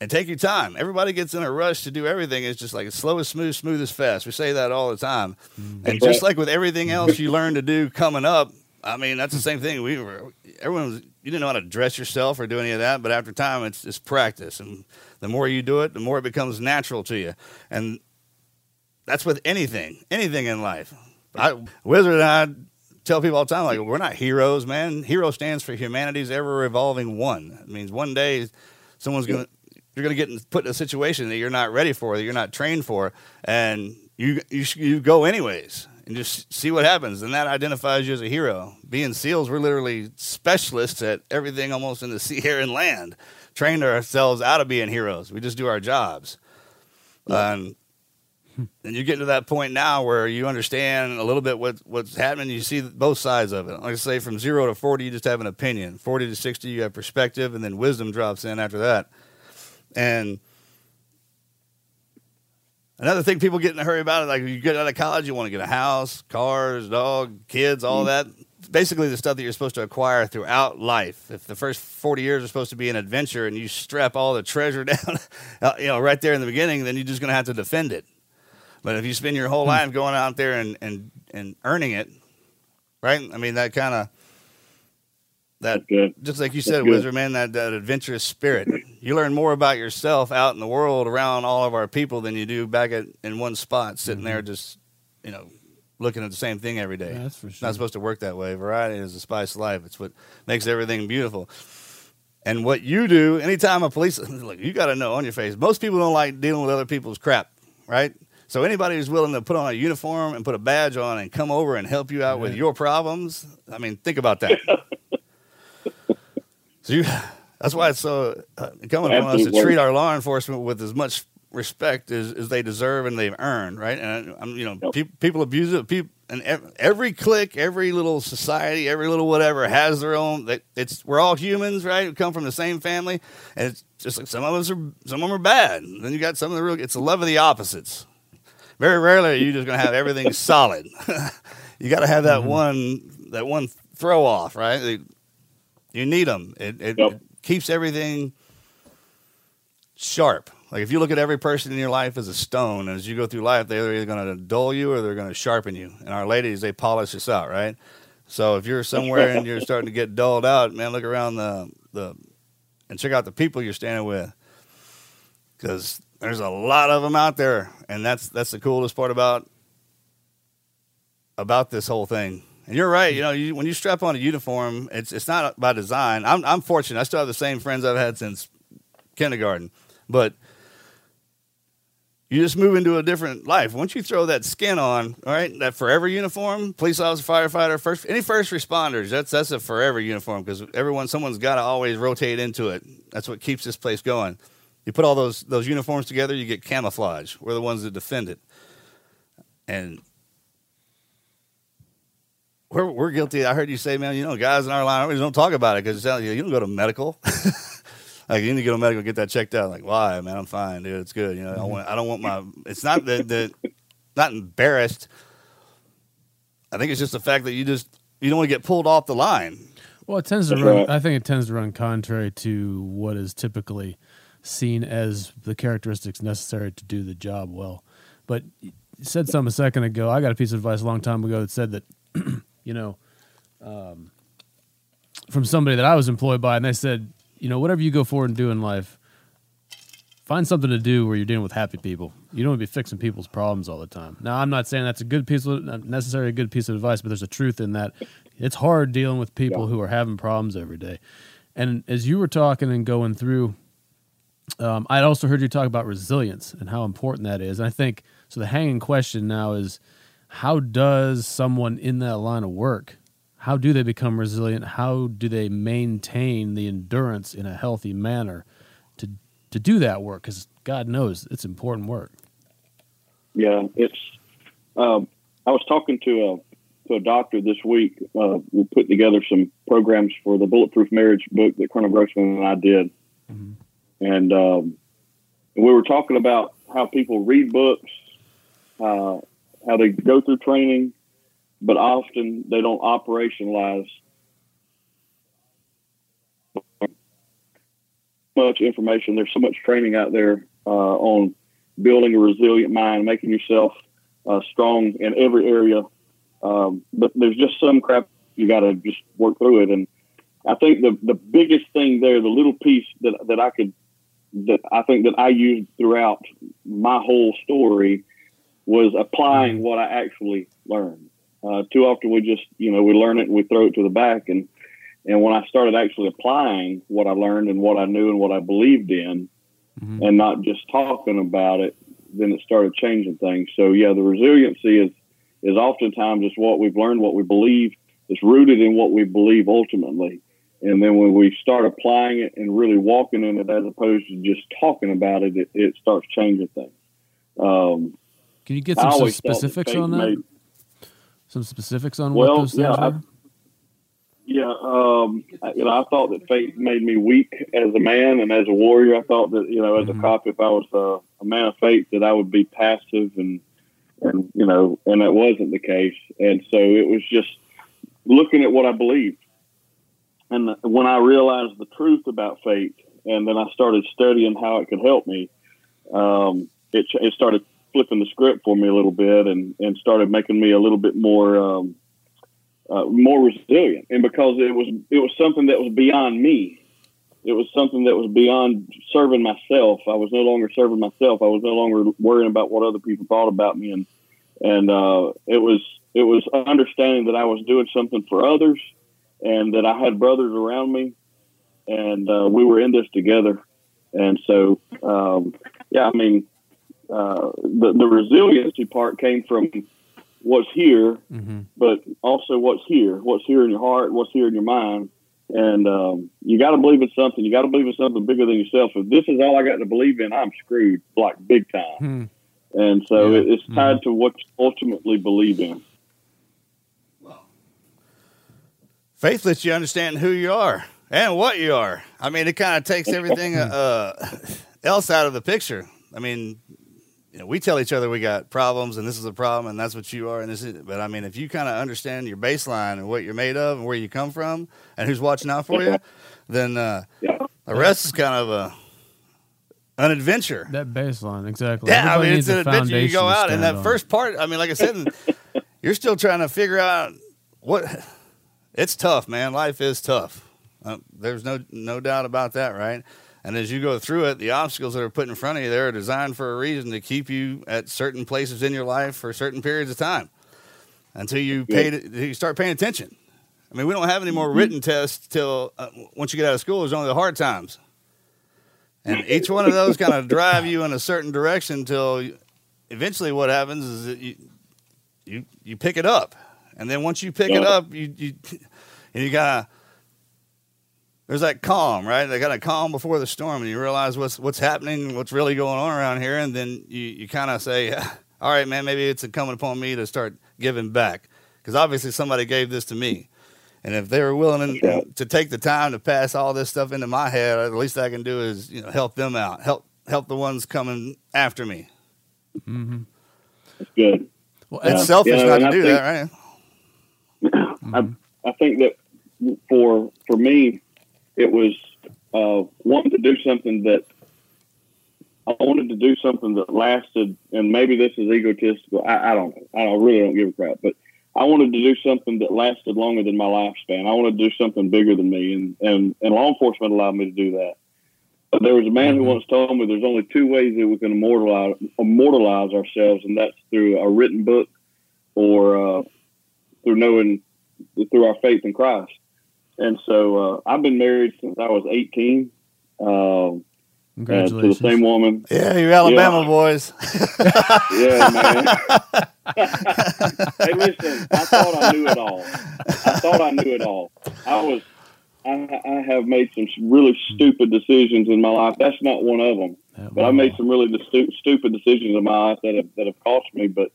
and take your time. Everybody gets in a rush to do everything. It's just like slow as smooth, smooth as fast. We say that all the time. Mm-hmm. And just like with everything else you learn to do coming up, I mean that's the same thing. We were everyone was you didn't know how to dress yourself or do any of that, but after time it's it's practice, and the more you do it, the more it becomes natural to you. And that's with anything, anything in life. I, Wizard and I tell people all the time, like, we're not heroes, man. Hero stands for humanity's ever evolving one. It means one day someone's going to, you're going to get in- put in a situation that you're not ready for, that you're not trained for, and you, you, you go anyways and just see what happens. And that identifies you as a hero. Being SEALs, we're literally specialists at everything almost in the sea, air, and land. Trained ourselves out of being heroes. We just do our jobs. Um, and you get to that point now where you understand a little bit what, what's happening. You see both sides of it. Like I say, from zero to 40, you just have an opinion. 40 to 60, you have perspective, and then wisdom drops in after that. And another thing people get in a hurry about it, like you get out of college, you want to get a house, cars, dog, kids, all that. Basically, the stuff that you're supposed to acquire throughout life. If the first 40 years are supposed to be an adventure and you strap all the treasure down, uh, you know, right there in the beginning, then you're just going to have to defend it. But if you spend your whole hmm. life going out there and, and, and earning it, right? I mean, that kind of that just like you said. Wizard man, that, that adventurous spirit. You learn more about yourself out in the world around all of our people than you do back at in one spot, sitting there mm-hmm. just you know looking at the same thing every day. Yeah, that's for sure. not supposed to work that way. Variety is the spice of life. It's what makes everything beautiful. And what you do, anytime a police look, you got to know on your face. Most people don't like dealing with other people's crap, right? So anybody who's willing to put on a uniform and put a badge on and come over and help you out with your problems, I mean, think about that. so you, That's why it's so uh, incumbent upon us to treat our law enforcement with as much respect as, as they deserve and they've earned, right? And I'm, you know, Yep. peop people abuse it. People, and ev- every clique, every little society, every little whatever has their own. they- It's we're all humans, right? We come from the same family, and it's just like some of us are some of them are bad. Then you got some of the real. It's the love of the opposites. Very rarely are you just going to have everything solid. you got to have that mm-hmm. one that one throw off, right? You need them. It, it, Yep. it keeps everything sharp. Like if you look at every person in your life as a stone, and as you go through life, they're either going to dull you or they're going to sharpen you. And our ladies, they polish us out, right? So if you're somewhere and you're starting to get dulled out, man, look around the the and check out the people you're standing with, because there's a lot of them out there, and that's that's the coolest part about about this whole thing. And you're right. You know, you, when you strap on a uniform, it's it's not by design. I'm I'm fortunate. I still have the same friends I've had since kindergarten, but you just move into a different life. Once you throw that skin on, all right, that forever uniform, police officer, firefighter, first any first responders, that's that's a forever uniform because everyone, someone's got to always rotate into it. That's what keeps this place going. You put all those those uniforms together, you get camouflage. We're the ones that defend it, and we're we're guilty. I heard you say, man, you know, guys in our line always don't talk about it because you don't go to medical. Like you need to go to medical, get that checked out. Like, why, man? I'm fine, dude. It's good. You know, I don't want. I don't want my. It's not that that not embarrassed. I think it's just the fact that you just you don't want to get pulled off the line. Well, it tends to run. I think it tends to run contrary to what is typically seen as the characteristics necessary to do the job well. But you said something a second ago. I got a piece of advice a long time ago that said that, you know, um, from somebody that I was employed by, and they said, you know, whatever you go forward and do in life, find something to do where you're dealing with happy people. You don't want to be fixing people's problems all the time. Now, I'm not saying that's a good piece of, not necessarily a good piece of advice, but there's a truth in that. It's hard dealing with people who are having problems every day. And as you were talking and going through, um, I'd also heard you talk about resilience and how important that is. And I think so. The hanging question now is, how does someone in that line of work? How do they become resilient? How do they maintain the endurance in a healthy manner to to do that work? Because God knows it's important work. Yeah, it's. Um, I was talking to a to a doctor this week. Uh, we put together some programs for the Bulletproof Marriage book that Colonel Grossman and I did, and um, we were talking about how people read books, uh, how they go through training, but often they don't operationalize much information. There's so much training out there uh, on building a resilient mind, making yourself uh, strong in every area. Um, but there's just some crap you got to just work through it. And I think the the biggest thing there, the little piece that that I could that I think that I used throughout my whole story was applying what I actually learned. Uh, too often we just you know we learn it and we throw it to the back and and when I started actually applying what I learned and what I knew and what I believed in, and not just talking about it, then it started changing things. So yeah, the resiliency is is oftentimes just what we've learned, what we believe. It's rooted in what we believe ultimately. And then when we start applying it and really walking in it as opposed to just talking about it, it, it starts changing things. Um, Can you get some, some always thought that specifics on that? made- some specifics on Well, what those things yeah, I- Yeah, um, I- you know, I thought that faith made me weak as a man and as a warrior. I thought that you know, as a cop, if I was a, a man of faith, that I would be passive and and you know, and that wasn't the case. And so it was just looking at what I believed. And when I realized the truth about faith, and then I started studying how it could help me, um, it, it started flipping the script for me a little bit, and and started making me a little bit more. Um, uh, more resilient, and because it was it was something that was beyond me. It was something that was beyond serving myself. I was no longer serving myself. I was no longer worrying about what other people thought about me, and and uh, it was it was understanding that I was doing something for others, and that I had brothers around me, and uh, we were in this together. And so, um, yeah, I mean, uh, the the resiliency part came from what's here, but also what's here, what's here in your heart, what's here in your mind, And um, you got to believe in something. You got to believe in something bigger than yourself. If this is all I got to believe in, I'm screwed, like big time. Hmm. And so Yeah. it, it's tied to what you ultimately believe in. Faith lets you understand who you are and what you are. I mean, it kind of takes everything uh, else out of the picture. I mean, you know, we tell each other we got problems and this is a problem and that's what you are and this is. But I mean, if you kind of understand your baseline and what you're made of and where you come from and who's watching out for you, then uh, the rest is kind of a an adventure. That baseline, exactly. Yeah, I mean, it's an adventure. You go out, and that on. first part, I mean, like I said, you're still trying to figure out what. It's tough, man. Life is tough. Uh, there's no no doubt about that, right? And as you go through it, the obstacles that are put in front of you, they're designed for a reason to keep you at certain places in your life for certain periods of time until you pay until you start paying attention. I mean, we don't have any more written tests till uh, once you get out of school. There's only the hard times. And each one of those kind of drive you in a certain direction until eventually what happens is that you you you pick it up. And then once you pick it up, you you and you gotta there's that calm, right? They got a calm before the storm, and you realize what's what's happening, what's really going on around here, and then you, you kind of say, "All right, man, maybe it's incumbent upon me to start giving back," because obviously somebody gave this to me, and if they were willing to, to take the time to pass all this stuff into my head, the least I can do is you know help them out, help help the ones coming after me. Mm-hmm. That's good. Well, It's selfish Yeah, not to I do think- that, right? I, I think that for for me, it was uh, wanting to do something that I wanted to do something that lasted, and maybe this is egotistical. I, I don't know. I don't, really don't give a crap, but I wanted to do something that lasted longer than my lifespan. I wanted to do something bigger than me, and and, and law enforcement allowed me to do that. But there was a man who once told me there's only two ways that we can immortalize immortalize ourselves, and that's through a written book or uh, through knowing through our faith in Christ. And so uh, I've been married since I was 18 um, and to the same woman. Yeah, you Alabama boys. Yeah, man. hey, listen, I thought I knew it all. I thought I knew it all. I was, I, I have made some really stupid decisions in my life. That's not one of them. But I made some really stu- stupid decisions in my life that have, that have cost me. But,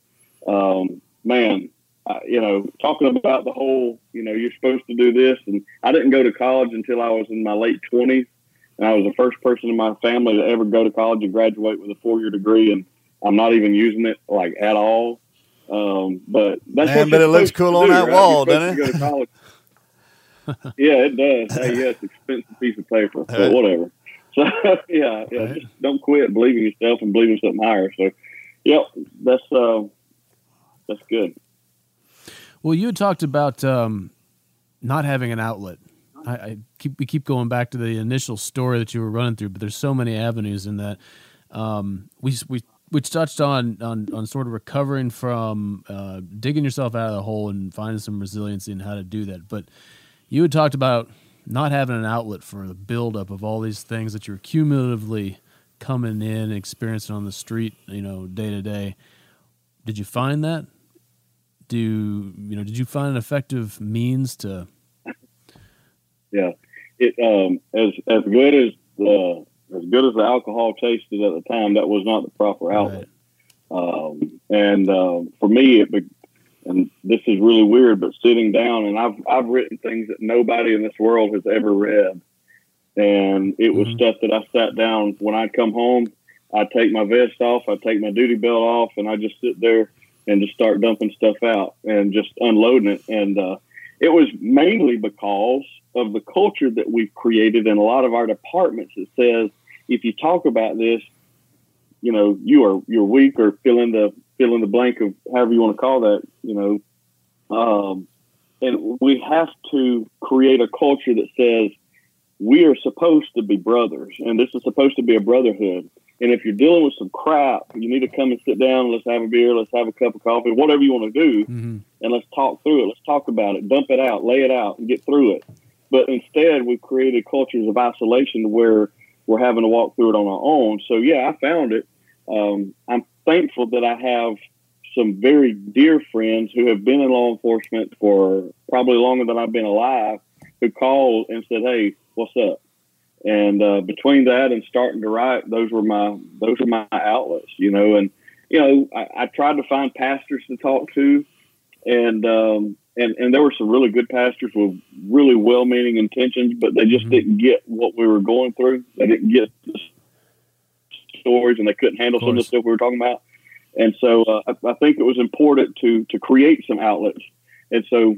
um, man, I, you know, talking about the whole, you know, you're supposed to do this. And I didn't go to college until I was in my late 20s. And I was the first person in my family to ever go to college and graduate with a four year degree. And I'm not even using it like at all. Um, but that's Man, but it looks cool to on do, that right? wall, doesn't supposed to go to college. yeah, it does. Hey, yeah, it's an expensive piece of paper, but whatever. So yeah, yeah, just don't quit. believing yourself and believe in something higher. So, yep, that's uh, that's good. Well, you had talked about um, not having an outlet. I, I keep we keep going back to the initial story that you were running through, but there's so many avenues in that. Um, we we we touched on on on sort of recovering from uh, digging yourself out of the hole and finding some resiliency and how to do that. But you had talked about not having an outlet for the buildup of all these things that you're cumulatively coming in experiencing on the street, you know, day to day. Did you find that? Do you know? Did you find an effective means to? Yeah, it um as as good as the as good as the alcohol tasted at the time, that was not the proper outlet. Um, and um, for me, it and this is really weird, but sitting down and I've I've written things that nobody in this world has ever read, and it was stuff that I sat down when I'd come home. I'd take my vest off, I'd take my duty belt off, and I just sit there and just start dumping stuff out and just unloading it. And uh, it was mainly because of the culture that we've created in a lot of our departments. It says if you talk about this, you know, you are you're weak or fill in the fill in the blank of however you want to call that, you know. Um, and we have to create a culture that says we are supposed to be brothers, and this is supposed to be a brotherhood. And if you're dealing with some crap, you need to come and sit down. Let's have a beer. Let's have a cup of coffee. Whatever you want to do, and let's talk through it. Let's talk about it. Dump it out. Lay it out, and get through it. But instead, we've created cultures of isolation where we're having to walk through it on our own. So yeah, I found it. Um, I'm thankful that I have some very dear friends who have been in law enforcement for probably longer than I've been alive, who called and said, "Hey, what's up?" And uh, between that and starting to write, those were my those were my outlets, you know. And you know, I, I tried to find pastors to talk to, and um, and and there were some really good pastors with really well-meaning intentions, but they just didn't get what we were going through. They didn't get the stories, and they couldn't handle some of the stuff we were talking about. And so uh, I, I think it was important to to create some outlets. And so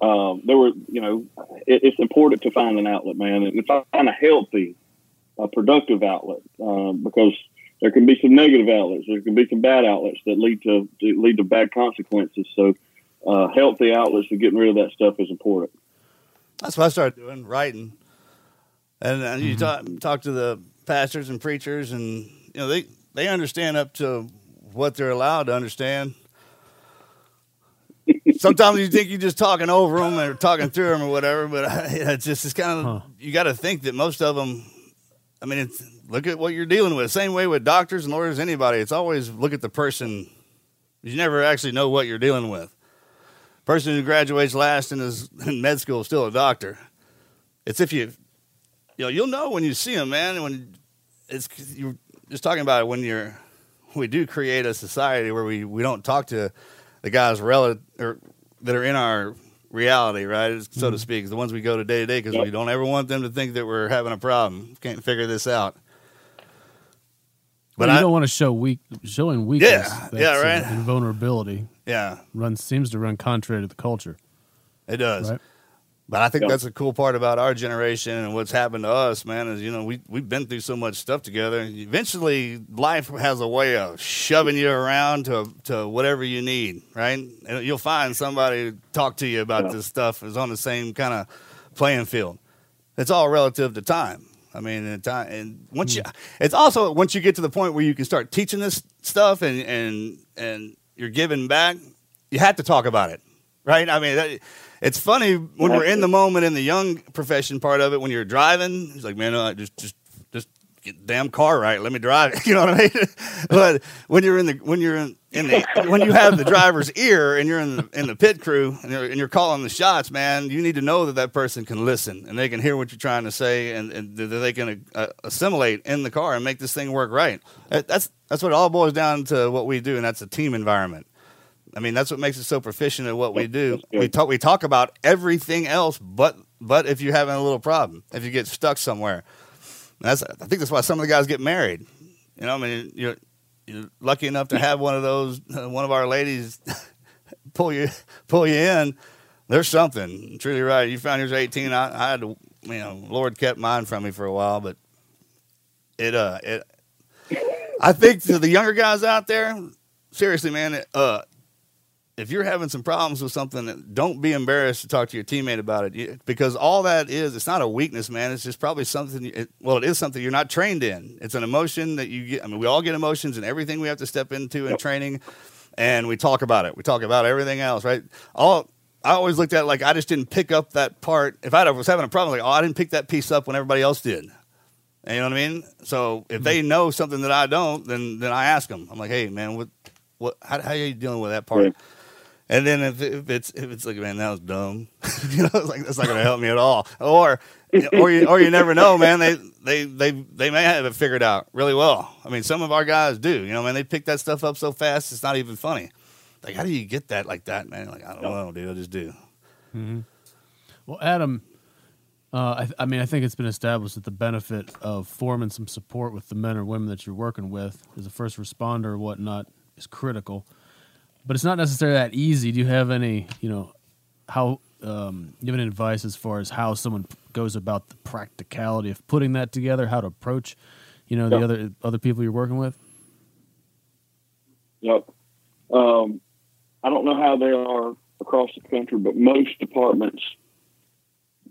um, there were, you know, it, it's important to find an outlet, man, and find a healthy, a productive outlet um, because there can be some negative outlets, there can be some bad outlets that lead to, to lead to bad consequences. So, uh, healthy outlets and getting rid of that stuff is important. That's what I started doing, writing, and, and you Mm-hmm. talk talk to the pastors and preachers, and you know they they understand up to what they're allowed to understand. Sometimes you think you're just talking over them or talking through them or whatever, but it's just it's kind of you got to think that most of them. I mean, it's, look at what you're dealing with. Same way with doctors and lawyers, anybody. It's always look at the person. You never actually know what you're dealing with. Person who graduates last in his in med school is still a doctor. It's if you, you know, you'll know when you see them, man. When it's you're just talking about it when you're, we do create a society where we we don't talk to the guys or er, that are in our reality, right, so to mm-hmm. speak, the ones we go to day to day because we don't ever want them to think that we're having a problem, can't figure this out. But But you I- don't want to show weak, showing weakness. Yeah, yeah, right. and vulnerability. Yeah, runs seems to run contrary to the culture. It does. Right? But I think that's a cool part about our generation and what's happened to us, man, is, you know, we, we've been through so much stuff together. Eventually, life has a way of shoving you around to, to whatever you need, right? And you'll find somebody to talk to you about this stuff is on the same kind of playing field. It's all relative to time. I mean, and time, and once you, hmm. it's also once you get to the point where you can start teaching this stuff and and and you're giving back, you have to talk about it, right? I mean, that, it's funny when we're in the moment in the young profession part of it. When you're driving, it's like, man, uh, just just just get the damn car right. Let me drive it. You know what I mean? but when you're in the when you're in, in the when you have the driver's ear and you're in the in the pit crew and you're, and you're calling the shots, man, you need to know that that person can listen and they can hear what you're trying to say and, and that they can uh, assimilate in the car and make this thing work right. That's that's what it all boils down to. What we do, and that's a team environment. I mean, that's what makes us so proficient at what we do. We talk we talk about everything else, but but if you're having a little problem, if you get stuck somewhere, that's I think that's why some of the guys get married. You know, I mean, you're you're lucky enough to have one of those, one of our ladies pull you pull you in. There's something truly right. You found yours 18. I, I had to, you know, Lord kept mine from me for a while, but it uh it. I think to the younger guys out there, seriously, man, it, uh, if you're having some problems with something, don't be embarrassed to talk to your teammate about it because all that is, it's not a weakness, man. It's just probably something, it, well, it is something you're not trained in. It's an emotion that you get. I mean, we all get emotions and everything we have to step into in training, and we talk about it. We talk about everything else, right? All, I always looked at it like I just didn't pick up that part. If I was having a problem, like, oh, I didn't pick that piece up when everybody else did. You know what I mean? So if they mm-hmm. know something that I don't, then then I ask them. I'm like, hey, man, what, what, how, how are you dealing with that part? And then if, if it's if it's like, man, that was dumb, you know, it's like that's not going to help me at all. Or or you or you never know, man. They they they they may have it figured out really well. I mean, some of our guys do. You know, man, they pick that stuff up so fast, it's not even funny. Like, how do you get that like that, man? Like, I don't know, dude. I just do. hmm Well, Adam, uh, I, I mean, I think it's been established that the benefit of forming some support with the men or women that you're working with as a first responder or whatnot is critical. But it's not necessarily that easy. Do you have any, you know, how um, any advice as far as how someone goes about the practicality of putting that together, how to approach, you know, the Yeah. other other people you're working with? Yep. Um, I don't know how they are across the country, but most departments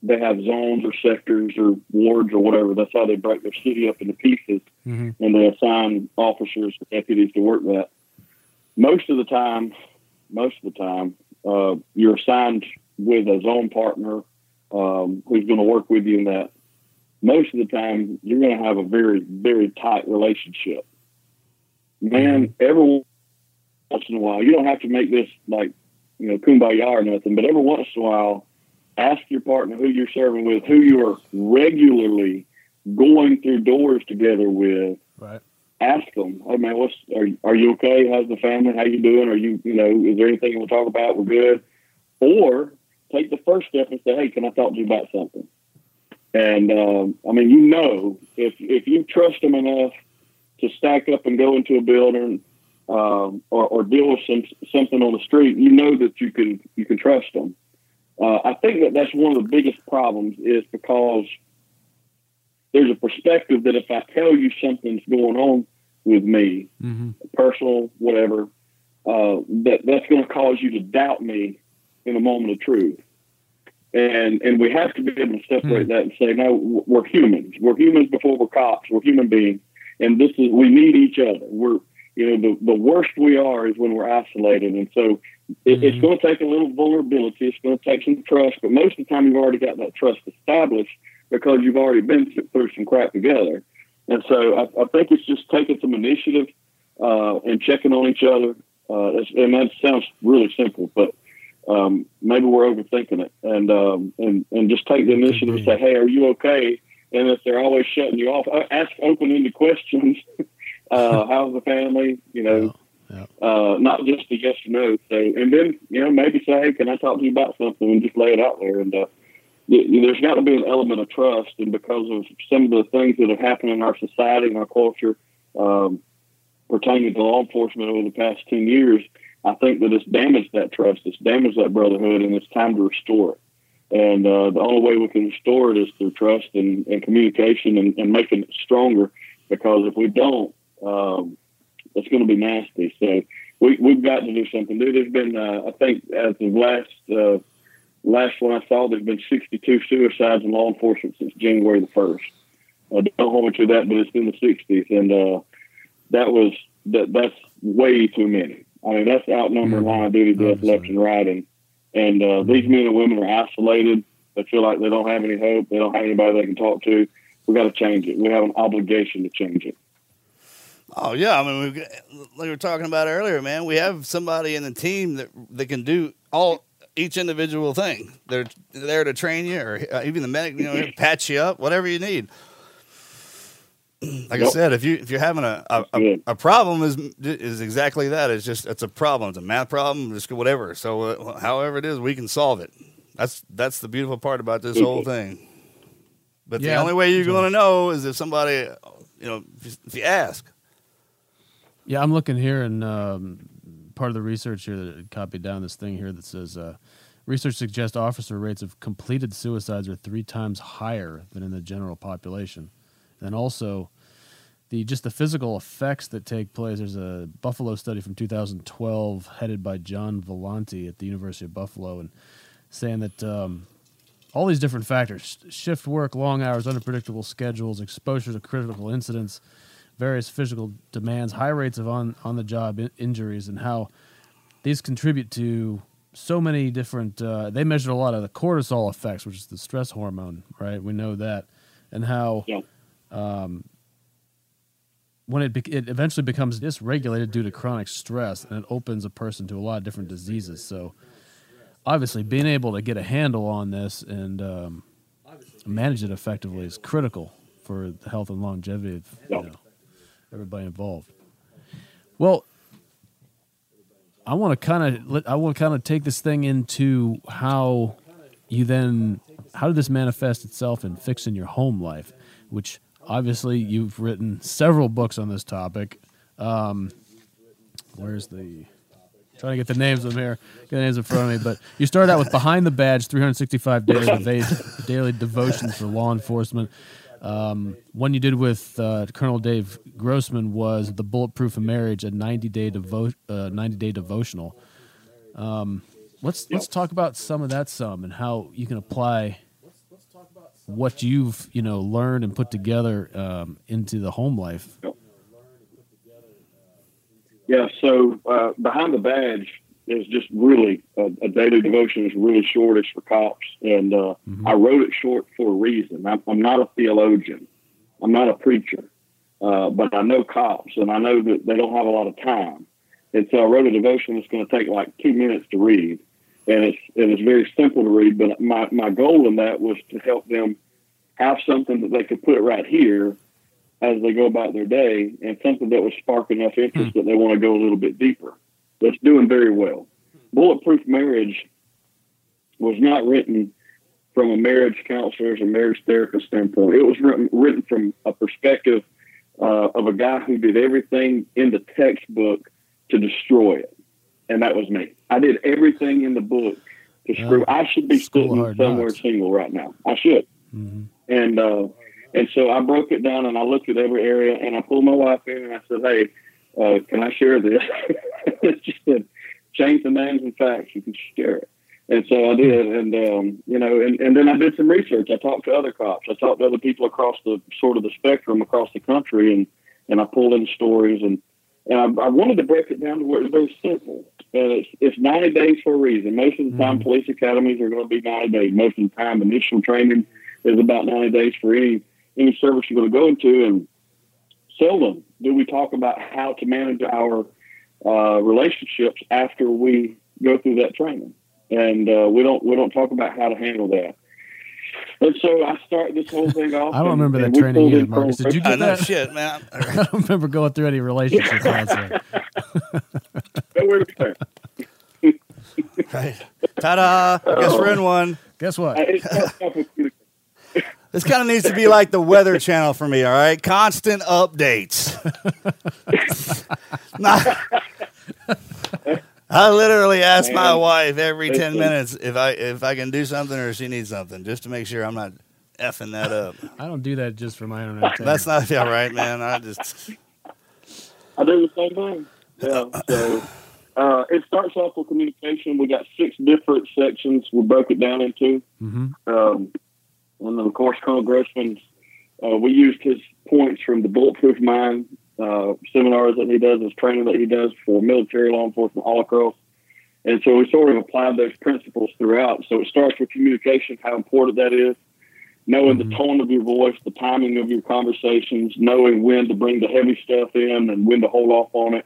they have zones or sectors or wards or whatever. That's how they break their city up into pieces, Mm-hmm. and they assign officers deputies to work that. Most of the time, most of the time, uh, you're assigned with a zone partner um, who's going to work with you in that. Most of the time, you're going to have a very, very tight relationship. Man, every once in a while, you don't have to make this like, you know, kumbaya or nothing, but every once in a while, ask your partner who you're serving with, who you are regularly going through doors together with. Right. Ask them, hey man, what's are are you okay? How's the family? How you doing? Are you you know is there anything we'll talk about? We're good. Or take the first step and say, hey, can I talk to you about something? And um, I mean, you know, if if you trust them enough to stack up and go into a building um, or, or deal with some something on the street, you know that you can you can trust them. Uh, I think that that's one of the biggest problems is because there's a perspective that if I tell you something's going on with me, Mm-hmm. personal, whatever, uh, that that's going to cause you to doubt me in a moment of truth. And and we have to be able to separate that and say, no, we're humans. We're humans before we're cops. We're human beings, and this is we need each other. We're you know the the worst we are is when we're isolated, and so it, it's going to take a little vulnerability. It's going to take some trust, but most of the time you've already got that trust established because you've already been through some crap together. And so I, I think it's just taking some initiative uh, and checking on each other. Uh, and that sounds really simple, but um, maybe we're overthinking it. And um, and and just take the initiative and say, "Hey, are you okay?" And if they're always shutting you off, uh, ask open-ended questions. uh, how's the family? You know, uh, not just a yes or no. So, and then you know maybe say, "Hey, can I talk to you about something?" And just lay it out there. And uh, there's got to be an element of trust, and because of some of the things that have happened in our society and our culture um, pertaining to law enforcement over the past ten years, I think that it's damaged that trust. It's damaged that brotherhood, and it's time to restore it. And uh, the only way we can restore it is through trust and, and communication and, and making it stronger. Because if we don't, um, it's going to be nasty. So we, we've got to do something. Dude, there's been, uh, I think, as of last uh, last one I saw, there's been 62 suicides in law enforcement since January the first. Uh, don't hold me to that, but it's in the 60s, and uh, that was that. That's way too many. I mean, that's outnumbering line of duty death left and right, and and uh, these men and women are isolated. They feel like they don't have any hope. They don't have anybody they can talk to. We got to change it. We have an obligation to change it. Oh yeah, I mean, we've got, like we were talking about earlier, man. We have somebody in the team that that can do all each individual thing. They're there to train you, or uh, even the medic, you know, patch you up, whatever you need. Like I said, if you if you're having a a, a, a problem is is exactly that. It's just it's a problem. It's a math problem. Just whatever. So uh, however it is, we can solve it. That's that's the beautiful part about this whole thing. But the only way you're going to know is if somebody, you know, if if you ask. Yeah, I'm looking here, and um, part of the research here that copied down this thing here that says uh, research suggests officer rates of completed suicides are three times higher than in the general population, and also the just the physical effects that take place. There's a Buffalo study from 2012 headed by John Violanti at the University of Buffalo, and saying that um, all these different factors shift work, long hours, unpredictable schedules, exposure to critical incidents, various physical demands, high rates of on, on the job in- injuries, and how these contribute to so many different. Uh, they measured a lot of the cortisol effects, which is the stress hormone, right? We know that, and how um, when it, bec it eventually becomes dysregulated due to chronic stress, and it opens a person to a lot of different diseases. So, obviously, being able to get a handle on this and um, manage it effectively is critical for the health and longevity of you know, everybody involved. Well, I want to kind of I want to kind of take this thing into how you then how did this manifest itself in fixing your home life, which obviously you've written several books on this topic. Um, where's the trying to get the names of them here, get the names in front of me. But you started out with Behind the Badge, 365 daily, daily devotions for law enforcement. Um, one you did with uh, Colonel Dave Grossman was the Bulletproof Marriage, a 90 day devo- uh, 90 day devotional. Um, let's let's talk about some of that some and how you can apply what you've you know learned and put together um, into the home life. Yeah, so uh, behind the badge is just really a, a daily devotion is really short. It's for cops, and uh, I wrote it short for a reason. I'm, I'm not a theologian. I'm not a preacher, uh, but I know cops, and I know that they don't have a lot of time. And so I wrote a devotion that's going to take like two minutes to read. and it's and it's very simple to read. But my my goal in that was to help them have something that they could put right here as they go about their day, and something that would spark enough interest that they want to go a little bit deeper. That's doing very well. Bulletproof Marriage was not written from a marriage counselor's or marriage therapist standpoint. It was written, written from a perspective uh, of a guy who did everything in the textbook to destroy it, and that was me. I did everything in the book to screw. I should be sitting somewhere single right now. I should. And uh, and so I broke it down and I looked at every area and I pulled my wife in and I said, "Hey, uh, can I share this?" she said, "Change the names and facts. You can share it." And so I did, and um, you know, and, and then I did some research. I talked to other cops. I talked to other people across the sort of the spectrum across the country, and and I pulled in stories, and and I, I wanted to break it down to where it's very simple. And it's it's 90 days for a reason. Most of the time, police academies are going to be 90 days. Most of the time, initial training is about 90 days for any any service you're going to go into, and seldom do we talk about how to manage our uh, relationships after we go through that training, and uh, we don't we don't talk about how to handle that. And so I start this whole thing off. I don't and- remember that training pulled either, in Marcus. Did you get I know that? shit, man. I don't remember going through any relationship counseling. Nowhere to be found. Right. Ta-da! Guess we're in one. Guess what it starts off with communication. This kind of needs to be like the Weather Channel for me. All right, constant updates. Not- I literally ask my wife every ten minutes if I if I can do something or if she needs something, just to make sure I'm not effing that up. I don't do that just for my own entertainment. That's not all right, man. I just I do the same thing. Yeah. So uh, it starts off with communication. We got six different sections we broke it down into. Mhm. Um, and then, of course, Colonel Grossman, uh, we used his points from the Bulletproof Mind uh, seminars that he does, his training that he does for military law enforcement all across. And so we sort of applied those principles throughout. So it starts with communication, how important that is, knowing the tone of your voice, the timing of your conversations, knowing when to bring the heavy stuff in and when to hold off on it.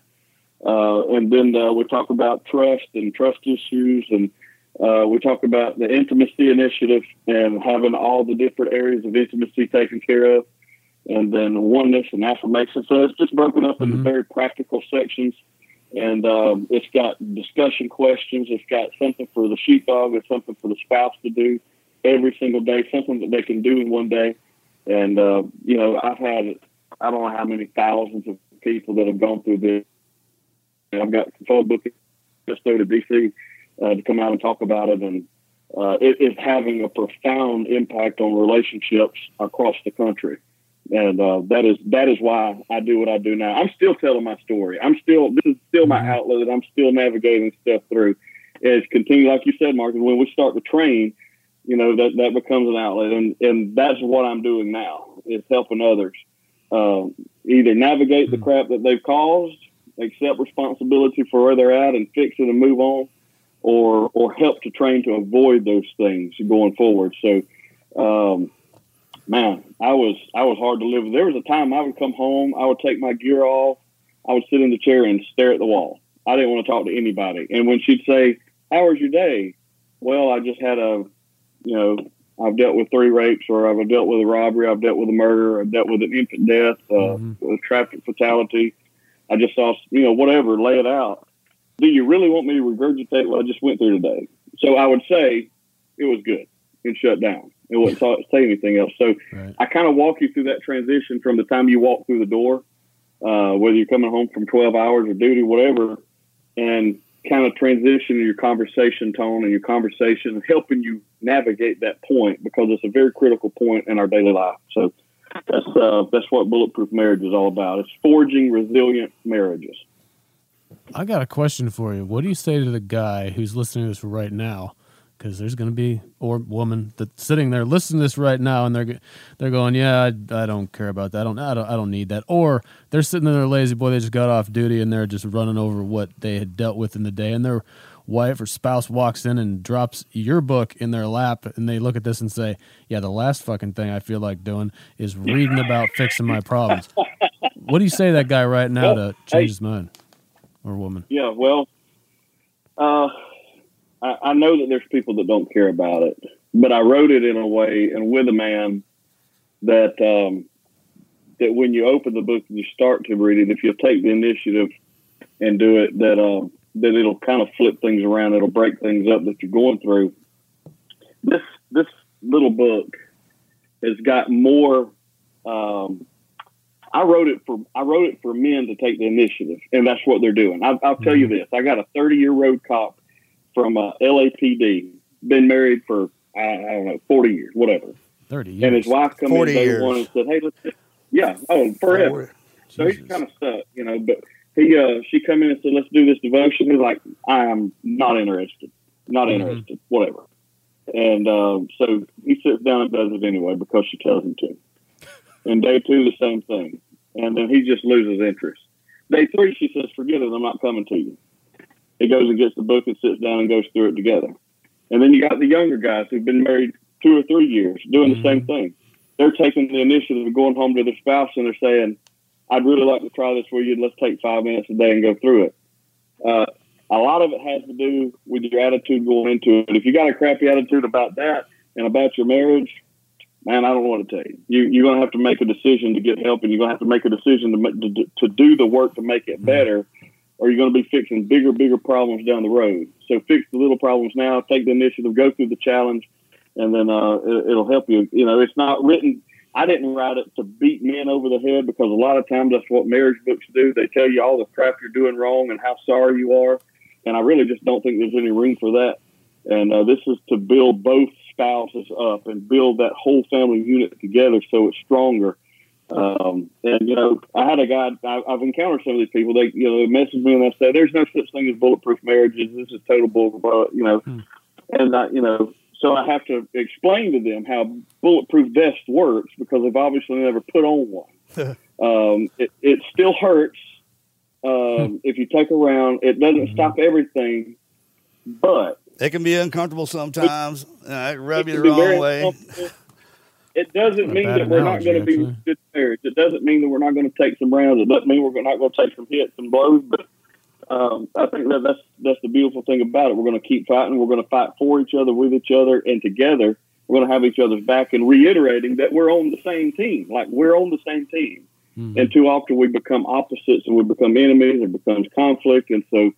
Uh, and then uh, we talk about trust and trust issues, and uh, we talk about the intimacy initiative and having all the different areas of intimacy taken care of, and then oneness and affirmation. So it's just broken up into very practical sections, and um, it's got discussion questions. It's got something for the sheepdog. It's something for the spouse to do every single day. Something that they can do in one day. And uh, you know, I've had I don't know how many thousands of people that have gone through this. And I've got full booking just go to DC uh, to come out and talk about it, and uh, it is having a profound impact on relationships across the country. And uh, that is that is why I do what I do now. I'm still telling my story. I'm still this is still my outlet. I'm still navigating stuff through. It's continue like you said, Marcus. When we start to train, you know that that becomes an outlet, and and that's what I'm doing now. Is helping others uh, either navigate the crap that they've caused, accept responsibility for where they're at, and fix it and move on, or or help to train to avoid those things going forward. So, um, man, I was I was hard to live with. There was a time I would come home, I would take my gear off, I would sit in the chair and stare at the wall. I didn't want to talk to anybody. And when she'd say, "How was your day?" Well, I just had a, you know, I've dealt with three rapes, or I've dealt with a robbery, I've dealt with a murder, I've dealt with an infant death, uh, a traffic fatality. I just saw, you know, whatever, lay it out. Do you really want me to regurgitate what I just went through today? So I would say it was good and shut down. It wouldn't talk, say anything else. So I kind of walk you through that transition from the time you walk through the door, uh, whether you're coming home from 12 hours or duty, whatever, and kind of transition your conversation tone and your conversation helping you navigate that point because it's a very critical point in our daily life. So that's uh, that's what bulletproof marriage is all about. It's forging resilient marriages. I got a question for you. What do you say to the guy who's listening to this right now? Because there's going to be or woman that's sitting there listening to this right now, and they're they're going, "Yeah, I, I don't care about that. I don't, I don't, I don't need that." Or they're sitting there lazy boy. They just got off duty and they're just running over what they had dealt with in the day, and their wife or spouse walks in and drops your book in their lap, and they look at this and say, "Yeah, the last fucking thing I feel like doing is reading about fixing my problems." what do you say to that guy right now to change his mind? Or woman? Yeah, well, uh, I, I know that there's people that don't care about it, but I wrote it in a way and with a man that um, that when you open the book and you start to read it, if you'll take the initiative and do it, that um, that it'll kind of flip things around. It'll break things up that you're going through. This this little book has got more. Um, I wrote it for I wrote it for men to take the initiative, and that's what they're doing. I, will tell you this: I got a 30 year road cop from uh, LAPD, been married for I, I, don't know 40 years, whatever. 30 years. And his wife come in day years. one and said, "Hey, let's yeah, oh forever." So he's kind of stuck, you know. But he uh, she come in and said, "Let's do this devotion." He's like, "I am not interested, not interested, whatever." And um, so he sits down and does it anyway because she tells him to. And day two, the same thing. And then he just loses interest. Day three, she says, forget it, I'm not coming to you. He goes and gets the book and sits down and goes through it together. And then you got the younger guys who've been married two or three years doing the same thing. They're taking the initiative of going home to their spouse and they're saying, I'd really like to try this with you. Let's take five minutes a day and go through it. Uh, a lot of it has to do with your attitude going into it. If you got a crappy attitude about that and about your marriage, man, I don't know what to tell you. you you're going to have to make a decision to get help, and you're going to have to make a decision to, to to do the work to make it better, or you're going to be fixing bigger, bigger problems down the road. So fix the little problems now. Take the initiative. Go through the challenge, and then uh, it, it'll help you. You know, it's not written. I didn't write it to beat men over the head because a lot of times that's what marriage books do. They tell you all the crap you're doing wrong and how sorry you are and I really just don't think there's any room for that. And uh, this is to build both spouses up and build that whole family unit together so it's stronger. Um, and you know, I had a guy. I, I've encountered some of these people. They, you know, they message me and they say, "There's no such thing as bulletproof marriages. This is total bull." You know, and I, you know, so I have to explain to them how bulletproof vest works because they've obviously never put on one. um, it, it still hurts um, if you take around. It doesn't stop everything, but It can be uncomfortable sometimes. Uh, it can rub it you the wrong way. It doesn't mean that we're not going to be actually. good marriage. It doesn't mean that we're not going to take some rounds. It doesn't mean we're not going to take some hits and blows. But um, I think that that's that's the beautiful thing about it. We're going to keep fighting. We're going to fight for each other, with each other, and together. We're going to have each other's back and reiterating that we're on the same team. Like we're on the same team. And too often we become opposites and we become enemies. and becomes conflict. And so,